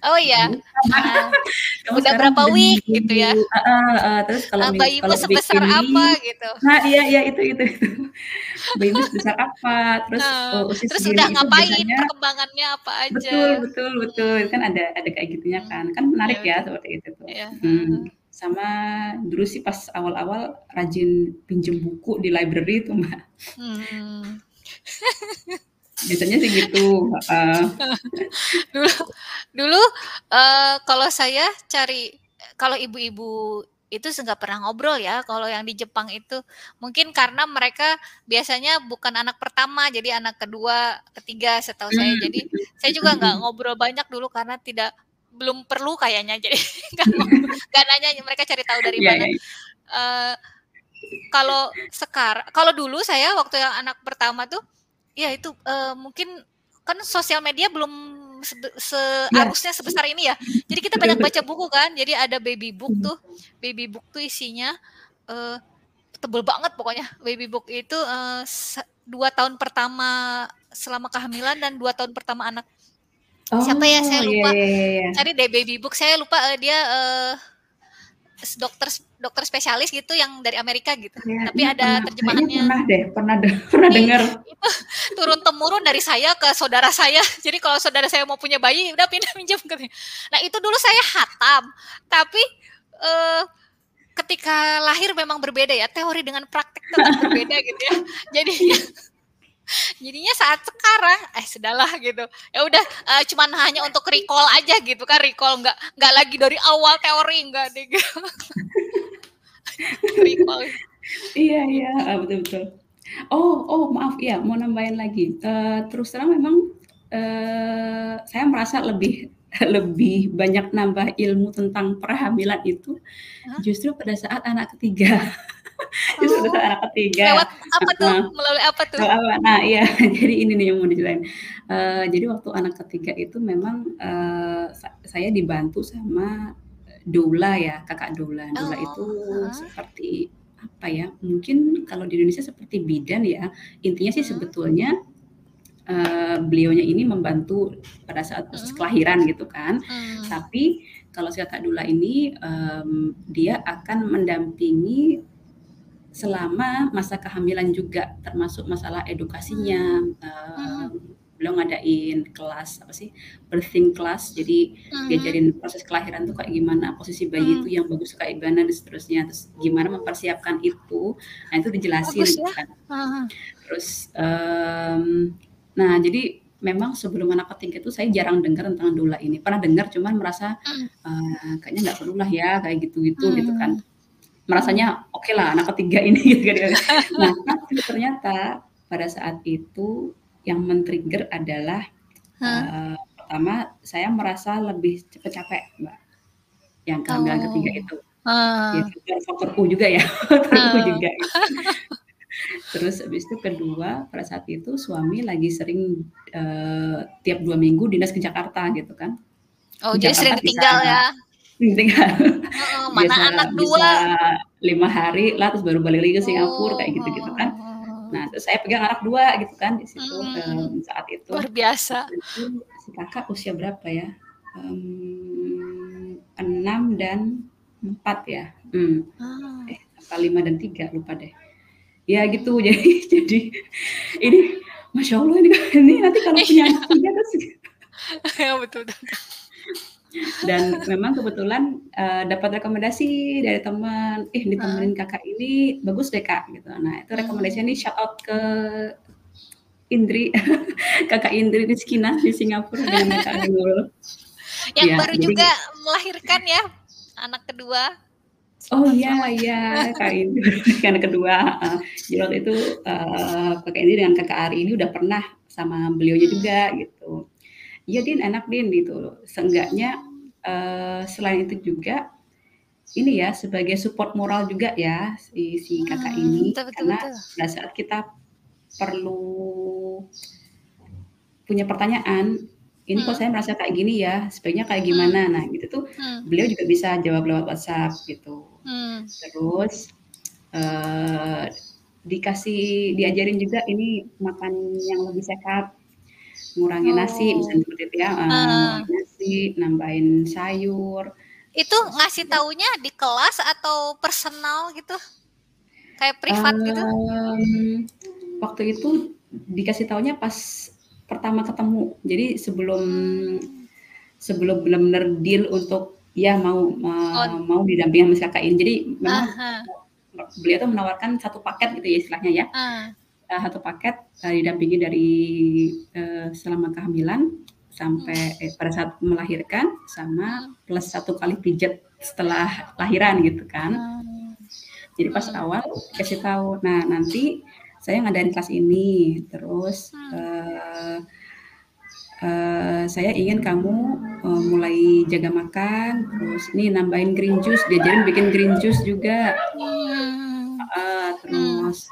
Oh iya, heeh. "Kamu Udah berapa week di" gitu ya? heeh heeh, terus kalau mi bayimu kalau sebesar apa gitu. nah, iya iya, itu itu itu. Bayimu sebesar apa, terus, eee, usia terus udah ngapain, biasanya perkembangannya apa betul aja. betul betul, kan Mmm. ada ada kayak gitunya Mmm, kan. Kan menarik ya betul. seperti itu tuh. Heeh Mhm. heeh. Sama dulu sih pas awal-awal rajin pinjem buku di library itu Mbak. Mmm. Biasanya sih gitu, heeh. Dulu dulu, eee, kalau saya cari kalau ibu-ibu itu nggak pernah ngobrol ya, kalau yang di Jepang itu. Mungkin karena mereka biasanya bukan anak pertama, jadi anak ke-2, ke-3 setahu saya. Mmm, Jadi saya juga nggak ngobrol banyak dulu karena tidak belum perlu kayaknya, jadi nggak nanya mereka cari tahu dari Iya mana. iya. Eee, kalau sekar kalau dulu saya waktu yang anak pertama tuh, ya itu, eee, mungkin kan sosial media belum sebe Iya. searusnya sebesar ini ya. Jadi kita banyak baca buku kan, jadi ada baby book Mhm. tuh. Baby book tuh isinya, eee, tebel banget pokoknya. Baby book itu, se 2 tahun pertama selama kehamilan dan 2 tahun pertama anak. Siapa ya, Oh, saya iya lupa. iya iya iya. Cari deh baby book, saya lupa, eee, dia, s dokter dokter spesialis gitu yang dari Amerika gitu, tapi Kayaknya ada pernah terjemahannya. pernah deh, pernah de pernah Iya, denger. itu turun-temurun dari saya ke saudara saya. Jadi kalau saudara saya mau punya bayi, udah pindah minjem katanya. Nah itu dulu saya khatam, tapi, eee, ketika lahir memang berbeda ya, teori dengan praktek tetap berbeda gitu ya. Iya. Jadinya saat sekarang, eh sudahlah gitu. Ya udah, eee, cuman hanya untuk recall aja gitu kan, recall nggak nggak lagi dari awal teori, nggak deh gitu. Recall. Iya iya, heeh, betul betul. Oh oh maaf, iya mau nambahin lagi, eee, terus terang memang, eee, saya merasa lebih lebih banyak nambah ilmu tentang perhamilan itu Heeh. justru pada saat anak ke-3. Saat Oh, anak ke-3, lewat apa tuh? heeh. Melalui apa tuh? Nah iya, jadi ini nih yang mau diceritain. Eee, jadi waktu anak ke-3 itu memang, sa saya dibantu sama, eee, doula ya, kakak. Doula itu Oh, heeh. seperti apa ya, mungkin kalau di Indonesia seperti bidan ya. Intinya sih Mhm. sebetulnya, eee, beliaunya ini membantu pada saat proses Mhm. kelahiran gitu kan. Mmm. Tapi kalau si kakak doula ini, mmm, dia akan mendampingi selama masa kehamilan juga, termasuk masalah edukasinya, Mmm, eee, mhm. beliau ngadain kelas apa sih, birthing class, jadi Mhm. diajarin proses kelahiran tuh kayak gimana, posisi bayi itu Mmm. yang bagus kayak gimana dan seterusnya, terus gimana mempersiapkan itu, nah itu dijelasin Bagus gitu ya, kan. heeh. Terus, mmm, nah jadi memang sebelum anak ke-3 itu saya jarang dengar tentang doula ini. Pernah dengar cuman merasa, Mhm. eee, kayaknya nggak perlulah ya kayak gitu-gitu, gitu kan. Mmm, mhm. Merasanya okelah anak ke-3 ini gitu kan ya. Nah tapi ternyata pada saat itu yang men-trigger adalah, Heeh. eee, pertama saya merasa lebih cepet capek Mbak, yang kehamilan ke-3 Oh, itu. Ya heeh. faktor faktor U juga ya, faktor U Oh. juga gitu. Terus habis itu kedua, pada saat itu suami lagi sering, eee, tiap 2 minggu dinas ke Jakarta gitu kan. Oh, Di jadi sering Jakarta ditinggal ya? Tinggal Heeh, mana bisa anak 2. 5 hari lah, terus baru balik lagi ke Singapura Oh, kayak gitu-gitu kan. heeh heeh. Nah terus saya pegang anak 2 gitu kan di situ, Mmm, mmm, saat itu. luar biasa. Itu si Kakak usia berapa ya, mmm, 6 dan 4 ya, mmm, Ah. eh apa 5 dan 3 lupa deh. Ya gitu, jadi jadi ini Masya Allah ini ini nanti kalau punya anak 3 terus Iya, betul betul betul. Dan memang kebetulan uh, dapat rekomendasi dari teman, "Ih, ditemenin kakak ini bagus deh kak," gitu. Nah itu rekomendasinya nih shout out ke Indri, kakak Indri Rizkina di Singapura dengan Nurul. Yang ya, baru jadi, juga melahirkan ya anak kedua. Oh iya iya kak Indri anak kedua. Uh, waktu itu uh, kakak Indri dengan kakak Ari ini udah pernah sama beliaunya hmm. juga gitu. Iya Din enak Din gitu. Seenggaknya uh, selain itu juga ini ya sebagai support moral juga ya si, si kakak hmm, ini betul, karena betul. pada saat kita perlu punya pertanyaan ini hmm. kok saya merasa kayak gini ya sebaiknya kayak hmm. gimana hmm. nah gitu tuh hmm. beliau juga bisa jawab lewat WhatsApp gitu hmm. terus uh, dikasih diajarin juga ini makan yang lebih sehat ngurangi oh. nasi misalnya seperti itu ya uh, uh. nasi nambahin sayur itu ngasih taunya di kelas atau personal gitu kayak privat um, gitu waktu itu dikasih taunya pas pertama ketemu. Jadi sebelum sebelum benar-benar deal untuk ya mau oh. mau didampingi sama kakak ini. Jadi memang uh beliau tuh menawarkan satu paket gitu ya istilahnya ya. Uh. Uh, satu paket uh, didampingi dari uh, selama kehamilan sampai uh. eh, pada saat melahirkan sama uh. plus satu kali pijat setelah lahiran gitu kan. Uh. Jadi pas awal kasih tahu, nah nanti saya ngadain kelas ini terus hmm. uh, uh, saya ingin kamu uh, mulai jaga makan terus ini nambahin green juice diajarin bikin green juice juga hmm. uh, terus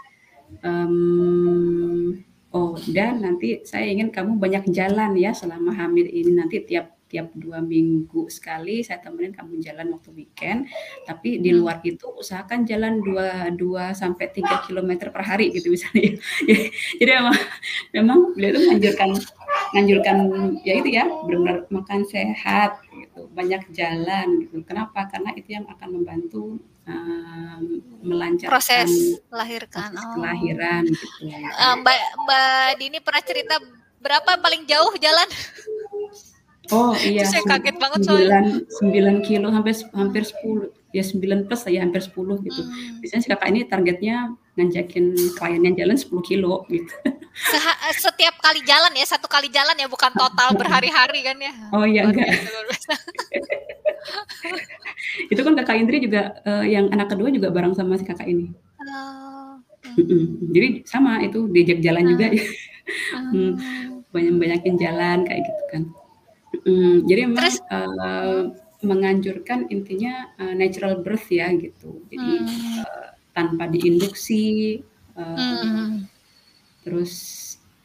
um, oh dan nanti saya ingin kamu banyak jalan ya selama hamil ini. Nanti tiap tiap dua minggu sekali saya temenin kamu jalan waktu weekend. Tapi di hmm. luar itu usahakan jalan dua dua sampai tiga kilometer per hari gitu misalnya. Jadi memang memang beliau itu menganjurkan menganjurkan ya itu ya benar-benar makan sehat gitu banyak jalan gitu kenapa karena itu yang akan membantu um, melancarkan proses melahirkan proses kelahiran oh. gitu uh, mbak mbak Dini pernah cerita berapa paling jauh jalan Oh iya. saya kaget banget soalnya. 9, 9 kilo hampir hampir 10 ya 9 plus ya hampir 10 gitu. Hmm. Biasanya si kakak ini targetnya ngajakin kliennya jalan 10 kilo gitu. Seha setiap kali jalan ya, satu kali jalan ya, bukan total berhari-hari kan ya? Oh iya enggak. itu kan kakak Indri juga uh, yang anak kedua juga bareng sama si kakak ini. Oh. Hmm. Jadi sama itu diajak jalan uh. juga ya. Uh. Banyak-banyakin jalan kayak gitu kan. Hmm, jadi memang Terus, uh, menganjurkan intinya uh, natural birth ya gitu. Jadi hmm. uh, tanpa diinduksi, uh, hmm. Terus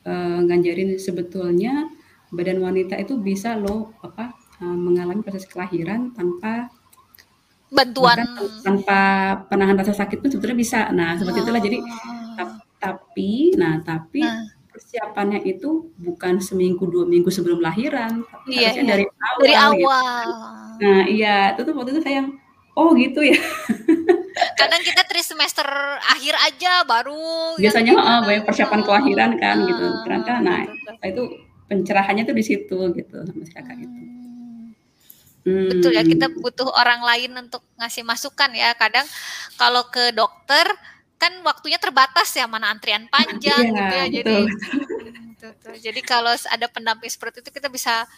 uh, ngajarin sebetulnya badan wanita itu bisa loh apa uh, mengalami proses kelahiran tanpa bantuan tanpa penahan rasa sakit pun sebetulnya bisa. Nah seperti itulah jadi oh. tapi, nah tapi nah persiapannya itu bukan seminggu dua minggu sebelum lahiran, tapi iya, harusnya iya. dari awal. Dari awal. Gitu. Nah iya itu tuh waktu itu saya yang oh gitu ya. Kadang kita trimester akhir aja baru. Biasanya oh, banyak persiapan kelahiran kan uh, gitu. Ternyata nah itu pencerahannya tuh di situ gitu sama si kakak hmm. itu. Hmm. Betul ya kita butuh orang lain untuk ngasih masukan ya. Kadang kalau ke dokter kan waktunya terbatas ya mana antrian panjang yeah, gitu ya jadi betul. jadi kalau ada pendamping seperti itu kita bisa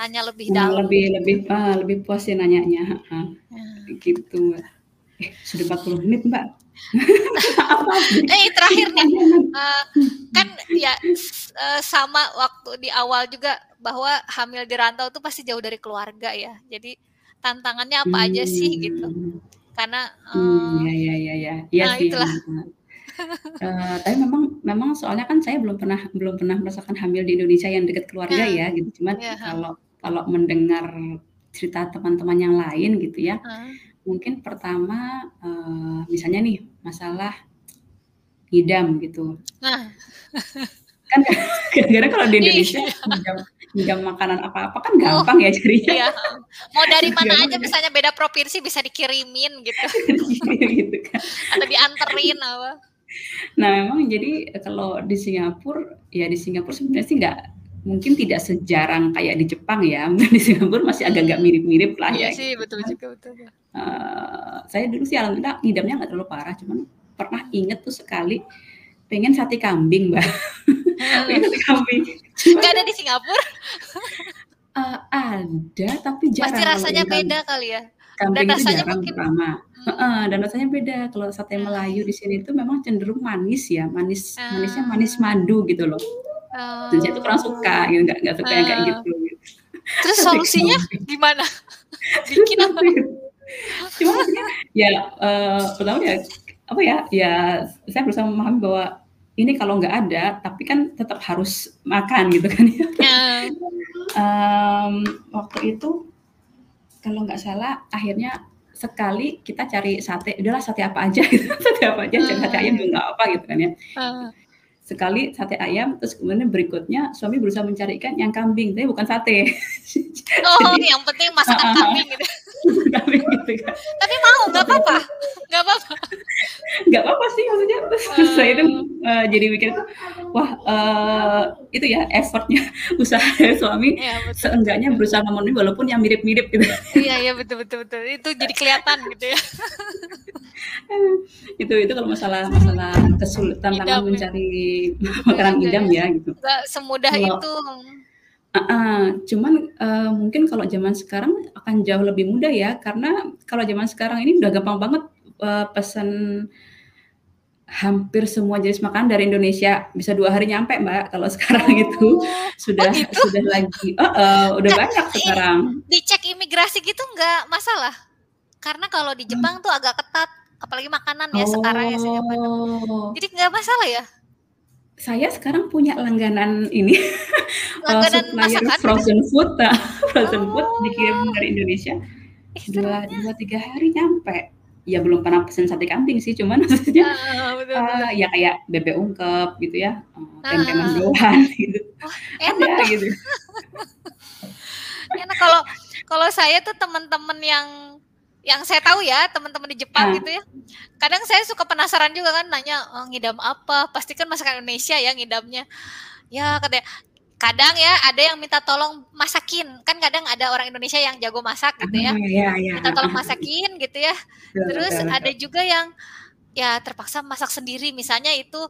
tanya lebih nah, dalam lebih lebih uh, lebih puas ya nanyanya uh, ya. gitu eh, sudah 40 menit mbak. Eh terakhir nih. Uh, kan ya uh, sama waktu di awal juga bahwa hamil di rantau tuh pasti jauh dari keluarga ya. Jadi tantangannya apa hmm. aja sih gitu. Hmm karena um, ya ya ya ya. Ya nah, sih itulah. uh, tapi memang memang soalnya kan saya belum pernah belum pernah merasakan hamil di Indonesia yang dekat keluarga ya, ya gitu. Cuman ya, kalau kalau mendengar cerita teman-teman yang lain gitu ya uh. Mungkin pertama uh, misalnya nih masalah ngidam gitu nah. kan kadang-kadang kalau di Indonesia ngidam makanan apa-apa kan gampang oh, ya carinya. Iya. Mau dari mana aja misalnya beda provinsi bisa dikirimin gitu. gitu kan. Atau dianterin apa. Nah memang jadi kalau di Singapura ya di Singapura sebenarnya sih nggak mungkin tidak sejarang kayak di Jepang ya, di Singapura masih agak-agak mirip-mirip lah Iya ya. sih, gitu betul kan. juga, betul. Eh, saya dulu sih alhamdulillah ngidamnya nggak terlalu parah, cuman pernah inget tuh sekali pengen sate kambing, Mbak. pengen sate kambing. Cuman Nggak ada di Singapura, eh, ada tapi jarang pasti rasanya kambing. beda kali ya. Kambing itu rasanya jarang mungkin pertama. Hmm. Heeh, dan rasanya beda. Kalau sate Hmm. Melayu di sini tuh memang cenderung manis ya, manis manisnya manis madu gitu loh. Dan saya tuh kurang Oh. suka gitu, nggak nggak suka yang kayak Ah. gitu. Terus solusinya kambing. gimana? Bikin apa? Cuma maksudnya ya eh, pertama ya apa ya ya saya berusaha memahami bahwa ini kalau nggak ada tapi kan tetap harus makan gitu kan ya. Em, waktu itu kalau nggak salah akhirnya sekali kita cari sate udahlah sate apa aja gitu sate apa aja cari sate ayam juga nggak apa gitu kan ya ah. sekali sate ayam terus kemudian berikutnya suami berusaha mencarikan yang kambing tapi bukan sate Oh, jadi yang penting masakan kambing gitu. Kambing gitu kan Tapi mau, nggak apa-apa, nggak apa-apa. nggak apa-apa sih maksudnya terus saya itu eh, jadi mikir tuh wah eh, itu ya effortnya usaha dari suami Iya betul. seenggaknya berusaha memenuhi walaupun yang mirip-mirip gitu Iya iya betul betul betul. Itu jadi kelihatan gitu ya. itu itu kalau masalah masalah kesulitan tantangan ya. mencari makanan juga idam ya. gitu Nggak semudah Kalau- itu. Ah, cuman eh, mungkin kalau zaman sekarang akan jauh lebih mudah ya karena kalau zaman sekarang ini udah gampang banget eh, pesan hampir semua jenis makanan dari Indonesia bisa dua hari nyampe mbak kalau sekarang itu Oh, sudah gitu? sudah lagi oh, eh, udah Nggak, banyak sekarang dicek imigrasi gitu nggak masalah. Karena kalau di Jepang tuh agak ketat, apalagi makanan ya sekarang ya sejak pandemi. oh Jadi nggak masalah ya. Saya sekarang punya langganan ini. Eh, Langganan supplier masakan? frozen food frozen food Oh, dikirim dari Indonesia. Dua serunya. dua tiga hari nyampe. Ya belum pernah pesen sate kambing sih cuman maksudnya Ah, betul betul. eh, ya kayak bebek ungkep gitu ya eh, tempe mendoan gitu. Enak ada gitu. Enak kalau kalau saya tuh teman-teman yang yang saya tahu ya teman-teman di Jepang Ah. gitu ya. Kadang saya suka penasaran juga kan nanya "Oh, ngidam apa? Pasti kan masakan Indonesia ya ngidamnya. Ya katanya kadang ya ada yang minta tolong masakin. Kan kadang ada orang Indonesia yang jago masak gitu ya. Ah, ya ya minta tolong masakin gitu ya. Terus ada juga yang ya terpaksa masak sendiri. Misalnya itu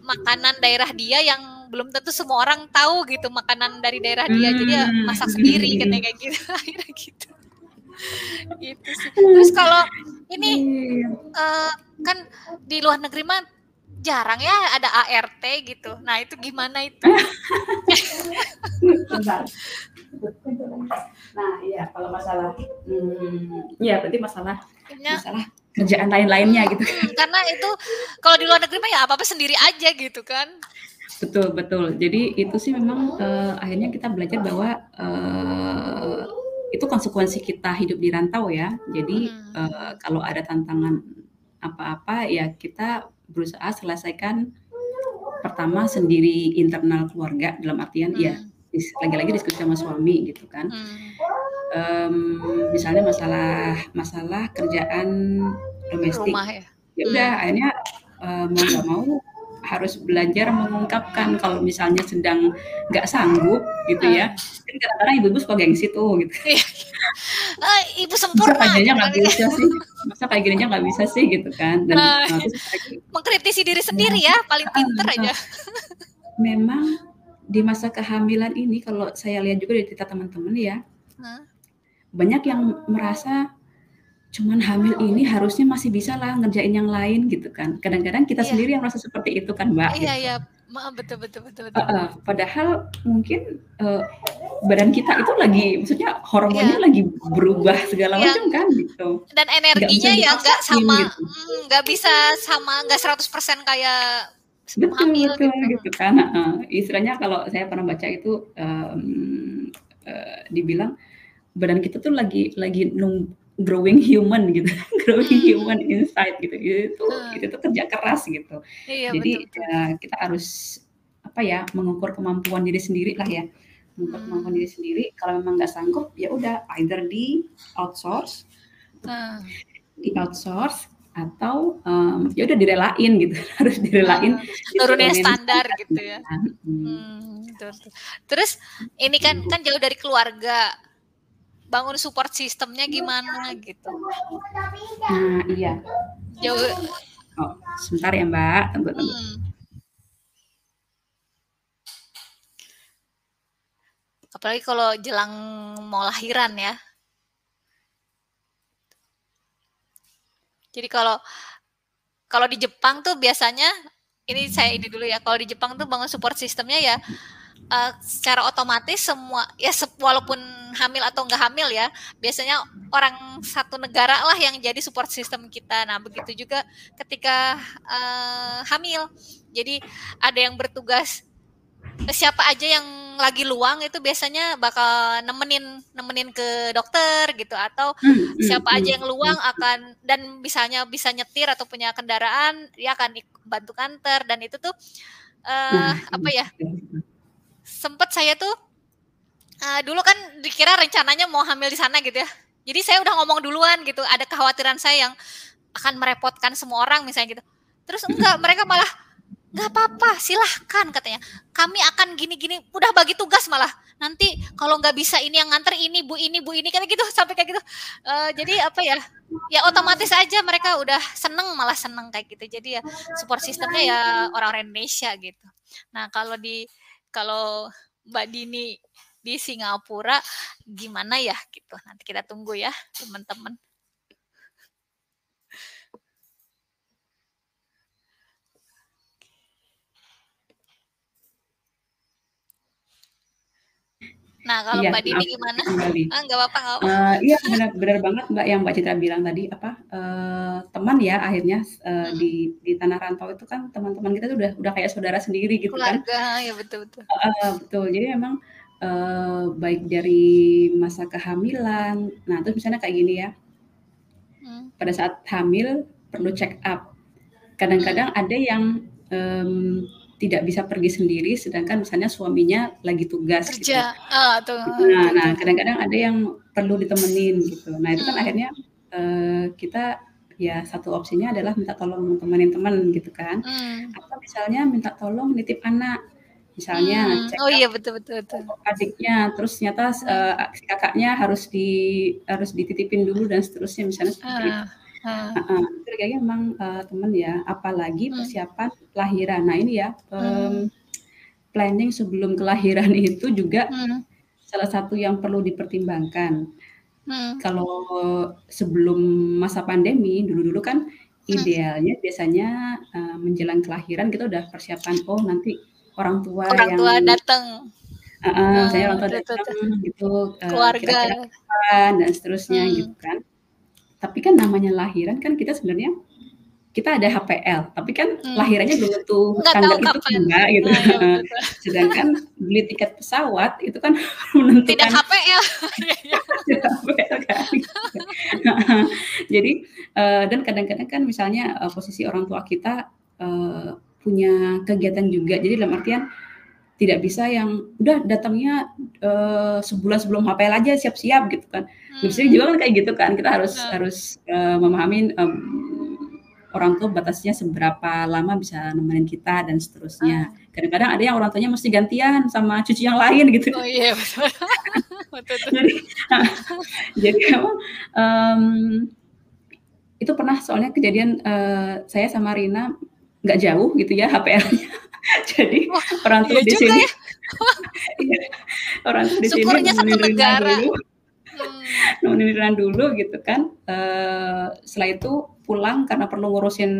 makanan daerah dia yang belum tentu semua orang tahu gitu makanan dari daerah dia. Jadi ya Hmm. masak sendiri katanya kayak gitu. Akhirnya gitu gitu sih terus kalau ini eh, kan di luar negeri mah jarang ya ada ART gitu nah itu gimana itu Bentar. Nah, iya kalau masalah hmm, ya berarti masalah Ya, masalah kerjaan lain-lainnya gitu. hmm, karena itu kalau di luar negeri mah ya apa apa sendiri aja gitu kan Betul, betul. Jadi itu sih memang eh, akhirnya kita belajar bahwa eh, itu konsekuensi kita hidup di rantau ya. Jadi Hmm. eh, kalau ada tantangan apa-apa ya kita berusaha selesaikan pertama sendiri internal keluarga dalam artian ya Hmm. dis- lagi-lagi diskusi sama suami gitu kan. Hmm. Em, misalnya masalah masalah kerjaan domestik rumah ya ya udah akhirnya eh, mau nggak mau harus belajar mengungkapkan kalau misalnya sedang nggak sanggup gitu ya. Kan kadang-kadang ibu-ibu suka gengsi tuh gitu. Eh, ibu masa sempurna kayak gininya gitu nggak kan. bisa sih. Masa kayak gininya nggak bisa sih gitu kan. Dan Ah. mengkritisi diri sendiri ya paling pinter aja. Memang di masa kehamilan ini kalau saya lihat juga dari cerita teman-teman ya banyak yang merasa cuman hamil ini harusnya masih bisa lah ngerjain yang lain gitu kan kadang-kadang kita Iya. sendiri yang merasa seperti itu kan mbak iya gitu. iya maaf betul betul betul betul Uh-uh, padahal mungkin uh, badan kita itu lagi, maksudnya hormonnya Iya. lagi berubah segala Iya. macam kan gitu. dan energinya ya nggak sama gitu. mm, nggak bisa sama nggak 100% kayak Betul hamil betul gitu. gitu kan. Uh, istilahnya kalau saya pernah baca itu um, uh, dibilang badan kita tuh lagi lagi nung, growing human gitu, growing Hmm. human inside gitu. Itu Hmm. itu tuh kerja keras gitu. iya Jadi betul ya, kita harus apa ya mengukur kemampuan diri sendiri lah ya mengukur Hmm. kemampuan diri sendiri kalau memang nggak sanggup ya udah either di outsource Nah, di outsource atau um, ya udah direlain gitu harus direlain hmm, turunin standar gitu ya hmm. Hmm, terus ini kan kan jauh dari keluarga bangun support sistemnya gimana gitu. Nah iya. Jauh. Oh sebentar ya mbak. Tunggu tunggu. Hmm. apalagi kalau jelang mau lahiran ya. Jadi kalau kalau di Jepang tuh biasanya ini saya ini dulu ya. Kalau di Jepang tuh bangun support sistemnya ya uh, secara otomatis semua ya walaupun hamil atau enggak hamil ya biasanya orang satu negara lah yang jadi support system kita. Nah begitu juga ketika uh, hamil. Jadi ada yang bertugas siapa aja yang lagi luang itu biasanya bakal nemenin nemenin ke dokter gitu atau hmm, hmm siapa hmm, aja yang luang hmm. akan dan misalnya bisa nyetir atau punya kendaraan dia akan bantu kantor dan itu tuh uh, apa ya sempet saya tuh uh, dulu kan dikira rencananya mau hamil di sana gitu ya. Jadi saya udah ngomong duluan gitu ada kekhawatiran saya yang akan merepotkan semua orang misalnya gitu. Terus enggak mereka malah nggak apa-apa silahkan katanya. Kami akan gini-gini udah bagi tugas malah. Nanti kalau nggak bisa ini yang nganter ini bu ini bu ini kayak gitu sampai kayak gitu. Uh, jadi apa ya ya otomatis aja mereka udah seneng malah seneng kayak gitu. Jadi ya support sistemnya ya orang-orang Indonesia gitu. Nah kalau di kalau Mbak Dini di Singapura gimana ya gitu? Nanti kita tunggu ya teman-teman Nah, kalau iya, Mbak Dini gimana? Ah, nggak apa-apa, apa. Uh, iya, benar, benar banget Mbak yang Mbak Citra bilang tadi apa uh, teman ya akhirnya uh, hmm. di di tanah rantau itu kan teman-teman kita tuh udah udah kayak saudara sendiri gitu Keluarga, kan. ya betul betul. Uh, betul. Jadi memang uh, baik dari masa kehamilan. Nah, terus misalnya kayak gini ya. Hmm. Pada saat hamil perlu check up. Kadang-kadang hmm. ada yang um, tidak bisa pergi sendiri sedangkan misalnya suaminya lagi tugas gitu. kerja gitu. ah, tuh, nah nah kadang-kadang ada yang perlu ditemenin gitu nah itu kan hmm. akhirnya uh, kita ya satu opsinya adalah minta tolong temenin teman gitu kan hmm. atau misalnya minta tolong nitip anak misalnya hmm. cek oh iya betul betul, betul. adiknya terus ternyata uh, kakaknya harus di harus dititipin dulu dan seterusnya misalnya seperti uh. itu Uh, kayaknya memang uh, temen ya, apalagi hmm. persiapan lahiran. Nah ini ya, um, planning sebelum kelahiran itu juga hmm. salah satu yang perlu dipertimbangkan. Hmm. Kalau sebelum masa pandemi, dulu-dulu kan idealnya biasanya uh, menjelang kelahiran kita udah persiapan, oh nanti orang tua orang yang tua datang. Uh, uh, saya orang tua datang gitu, uh, keluarga kira-kira dan seterusnya hmm. gitu kan. Tapi kan namanya lahiran kan kita sebenarnya kita ada HPL, tapi kan hmm. lahirannya belum tentu tanggal itu kapan. enggak gitu. Nah, ya, Sedangkan beli tiket pesawat itu kan menentukan tidak HPL. tidak HPL kan. Jadi uh, dan kadang-kadang kan misalnya uh, posisi orang tua kita uh, punya kegiatan juga. Jadi dalam artian tidak bisa yang udah datangnya uh, sebulan sebelum HPL aja siap-siap gitu kan. Hmm. Bisa juga kan kayak gitu kan. Kita harus hmm. harus uh, memahami um, orang tua batasnya seberapa lama bisa nemenin kita dan seterusnya. Hmm. Kadang-kadang ada yang orang tuanya mesti gantian sama cucu yang lain gitu. Oh iya betul. betul, jadi, nah, jadi um, itu pernah soalnya kejadian uh, saya sama Rina nggak jauh gitu ya HPL-nya Jadi Wah, orang tua iya di sini ya. Iya, orang tua di sini negara. Dulu, hmm. dulu gitu kan. Uh, setelah itu pulang karena perlu ngurusin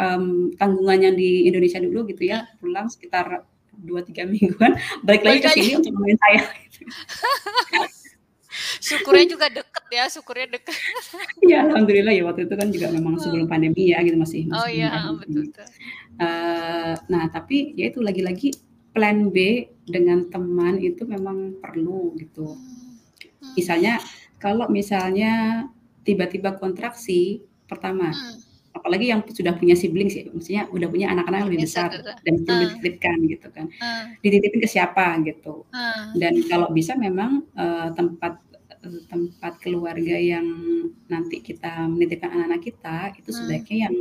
um, tanggungannya di Indonesia dulu gitu ya. Pulang sekitar dua tiga mingguan balik lagi ke sini untuk nemenin saya. Syukurnya juga deket ya, syukurnya deket. Iya, alhamdulillah ya waktu itu kan juga memang hmm. sebelum pandemi ya gitu masih. masih oh iya, betul. betul. Uh, nah tapi ya itu lagi-lagi plan B dengan teman itu memang perlu gitu. Hmm. Misalnya kalau misalnya tiba-tiba kontraksi pertama, hmm. apalagi yang sudah punya sibling sih, maksudnya udah punya anak-anak yang lebih besar dan perlu hmm. dititipkan gitu kan, hmm. dititipin ke siapa gitu. Hmm. Dan kalau bisa memang uh, tempat tempat keluarga yang nanti kita menitipkan anak-anak kita, itu Hmm. sebaiknya yang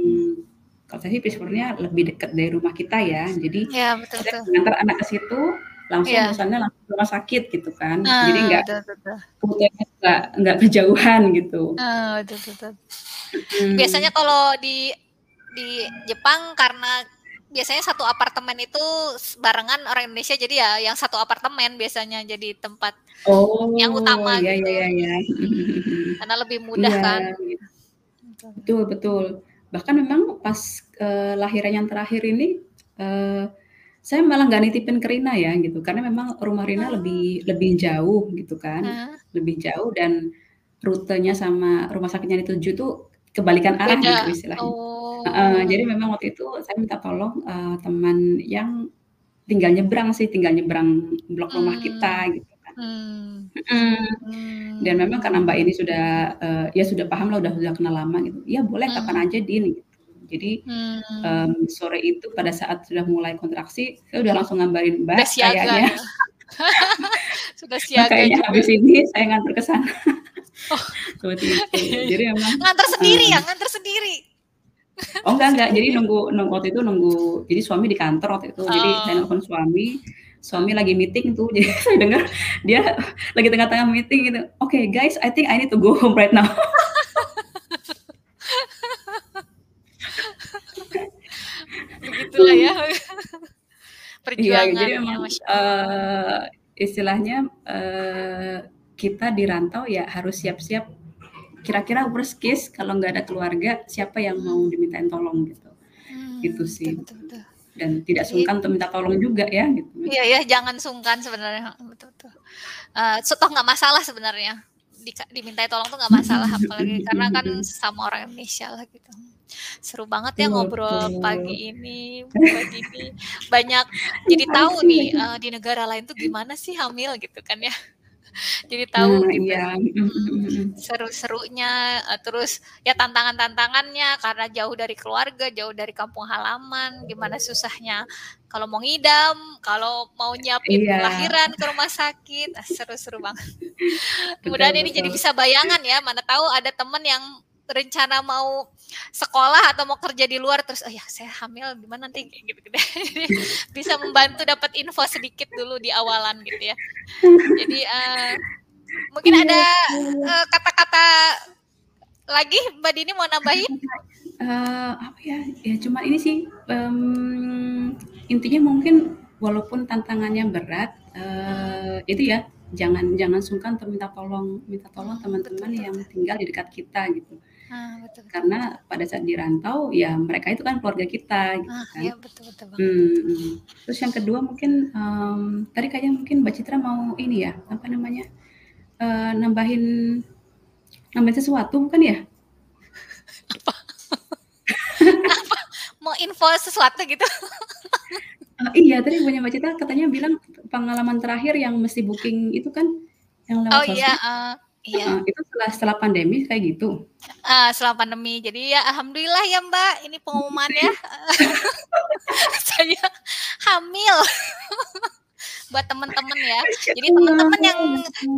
kalau saya sih prefernya lebih dekat dari rumah kita ya. Jadi Ya, betul kita betul. mengantar anak ke situ, langsung Iya. misalnya langsung ke rumah sakit gitu kan. Ah, Jadi nggak betul betul. rutenya nggak nggak kejauhan gitu. Ah, betul betul. Mhm. Biasanya kalau di di Jepang karena biasanya satu apartemen itu barengan orang Indonesia jadi ya yang satu apartemen biasanya jadi tempat Oh, yang utama ya gitu. ya ya ya. Karena lebih mudah Iya, kan. gitu. Betul. Betul. Bahkan memang pas, eee, lahiran yang terakhir ini, eee, saya malah nggak nitipin ke Rina ya gitu, karena memang rumah Rina Oh. lebih lebih jauh gitu kan, Heeh. lebih jauh dan rutenya sama rumah sakit yang dituju tuh kebalikan arah gitu Beda. istilahnya. Heeh, jadi memang waktu itu saya minta tolong, eee, teman yang tinggal nyebrang sih, tinggal nyebrang blok rumah kita Hmm. gitu kan. Hmm. Mhm. Dan memang karena Mbak Hmm. ini sudah, eee, ya sudah paham lah, udah udah kenal lama gitu, "Ya boleh kapan Hmm. aja Din," gitu. Jadi, Hmm. mmm, sore itu pada saat sudah mulai kontraksi, saya udah langsung ngabarin, Udah "Mbak, siaga kayaknya ya. Sudah siaga kayaknya juga. habis ini saya nganter ke sana." Oh. Seperti itu. Jadi memang Nganter sendiri ya? heeh. Nganter sendiri? Oh enggak enggak, jadi nunggu nunggu waktu itu nunggu jadi suami di kantor waktu itu, jadi saya Oh. nelpon suami, suami lagi meeting tuh, jadi saya dengar dia lagi tengah-tengah meeting gitu, "Oke guys, I think I need to go home right now." Begitulah ya. Iya, jadi memang, Masya Allah. eee, istilahnya, eee, kita di rantau ya harus siap-siap, kira-kira worst case kalau nggak ada keluarga, siapa yang mau Hmm. dimintain tolong gitu. Gitu Hmm, sih. betul betul betul. Dan tidak Jadi sungkan untuk minta tolong juga ya, gitu. Iya ya, jangan sungkan sebenarnya, betul betul. Eee, so toh nggak masalah sebenarnya, dika dimintai tolong tuh nggak masalah, apalagi karena kan sesama orang Indonesia lah gitu. Seru banget ya ngobrol pagi ini, pagi ini. Banyak jadi tahu nih, eee, di negara lain tuh gimana sih hamil gitu kan ya. Jadi tahu Nah, gitu, iya, mhm mhm, mhm. seru-serunya, eee, terus ya tantangan-tantangannya karena jauh dari keluarga, jauh dari kampung halaman, gimana susahnya kalau mau ngidam, kalau mau nyiapin Iya. lahiran ke rumah sakit, ah, seru-seru banget. Betul Mudahan ini jadi bisa bayangan ya, mana tahu ada temen yang rencana mau sekolah atau mau kerja di luar terus, "Oh ya saya hamil gimana nanti?" Kayak gitu gitu. Jadi bisa membantu dapat info sedikit dulu di awalan gitu ya. Jadi, eee, mungkin Iya, ada, eee, kata-kata lagi Mbak Dini mau nambahin? Eee, apa ya, ya cuma ini sih, mmm, intinya mungkin walaupun tantangannya berat, eee, itu ya, jangan jangan sungkan untuk minta tolong minta tolong teman-teman yang tinggal di dekat kita gitu. Ah, betul betul Karena pada saat di rantau, ya mereka itu kan keluarga kita gitu Ah, kan. iya betul betul banget. Mhm. Terus yang kedua mungkin, mmm, tadi kayaknya mungkin Mbak Citra mau ini ya, apa namanya, eee, nambahin nambahin sesuatu bukan ya? Apa? Apa? Mau info sesuatu gitu? Eee, iya tadi punya Mbak Citra katanya bilang pengalaman terakhir yang mesti booking itu kan, yang Oh lewat iya, sosmed eee, iya. heeh, itu setelah setelah pandemi kayak gitu? Eee, setelah pandemi. Jadi ya alhamdulillah ya Mbak, ini pengumumannya, saya hamil. Buat temen-temen ya. Jadi temen-temen yang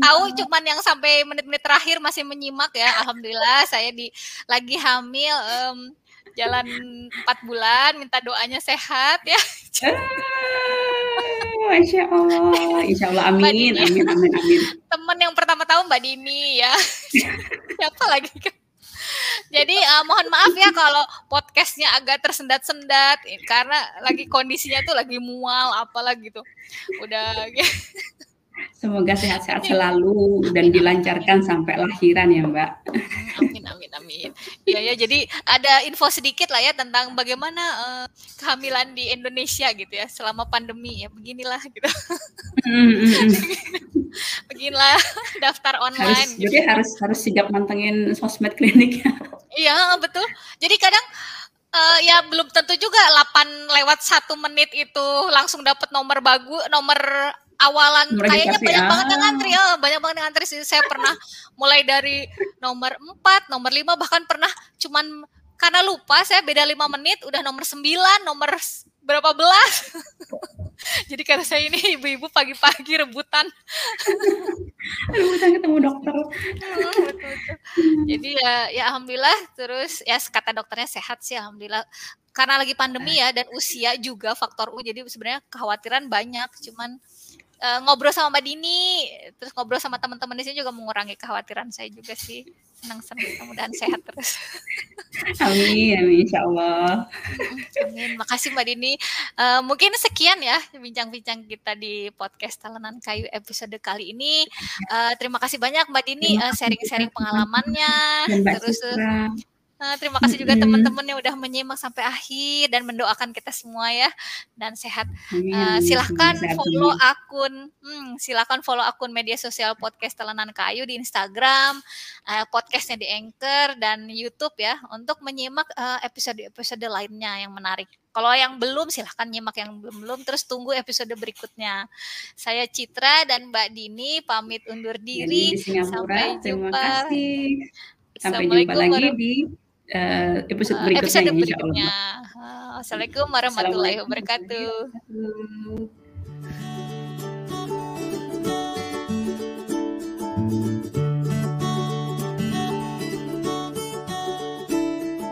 tahu cuman yang sampai menit-menit terakhir masih menyimak ya, alhamdulillah saya di lagi hamil, mmm, jalan 4 bulan, minta doanya sehat ya. Masya Allah, insya Allah amin amin amin amin. Temen yang pertama tahu Mbak Dini ya. Siapa lagi kan? Jadi, eee, mohon maaf ya kalau podcast-nya agak tersendat-sendat, karena lagi kondisinya tuh lagi mual apalah gitu. Udah Semoga sehat-sehat Iya. selalu dan dilancarkan sampai lahiran ya, Mbak. Amin amin amin. Iya ya, jadi ada info sedikit lah ya tentang bagaimana, eee, kehamilan di Indonesia gitu ya selama pandemi ya, beginilah gitu. Mhm mhm mhm. Beginilah daftar Harus online gitu. berarti harus harus sigap mantengin sosmed kliniknya. Iya, heeh, betul. Jadi kadang, eee, ya belum tentu juga 8 lewat 1 menit itu langsung dapat nomor bagu nomor awalan kayaknya banyak banget yang ngantri, ah. heeh, banyak banget yang ngantri sih. Saya pernah mulai dari nomor 4, nomor 5, bahkan pernah cuman karena lupa saya beda 5 menit udah nomor 9, nomor berapa belas. Jadi karena saya ini ibu-ibu pagi-pagi rebutan. rebutan ketemu dokter. Jadi ya, ya alhamdulillah terus ya kata dokternya sehat sih alhamdulillah. Karena lagi pandemi ya dan usia juga faktor U jadi sebenarnya kekhawatiran banyak cuman uh, ngobrol sama Mbak Dini, terus ngobrol sama teman-teman di sini juga mengurangi kekhawatiran saya juga sih. Senang-senang mudah-mudahan sehat terus. Amin, amin insya Allah. Amin, makasih Mbak Dini. Uh, mungkin sekian ya bincang-bincang kita di podcast Talenan Kayu episode kali ini. Uh, terima kasih banyak Mbak Dini sharing-sharing uh, pengalamannya. Terus Uh, terima kasih juga teman-teman yang udah menyimak sampai akhir dan mendoakan kita semua ya dan sehat. Uh, silahkan follow akun, hmm, silahkan follow akun media sosial podcast Telenan Kayu di Instagram, uh, podcastnya di Anchor dan YouTube ya untuk menyimak episode-episode uh, lainnya yang menarik. Kalau yang belum silahkan nyimak yang belum belum terus tunggu episode berikutnya. Saya Citra dan Mbak Dini pamit undur diri. Sampai jumpa. Terima kasih. Sampai jumpa lagi di uh, episode berikutnya. Episode berikutnya. Assalamualaikum warahmatullahi wabarakatuh.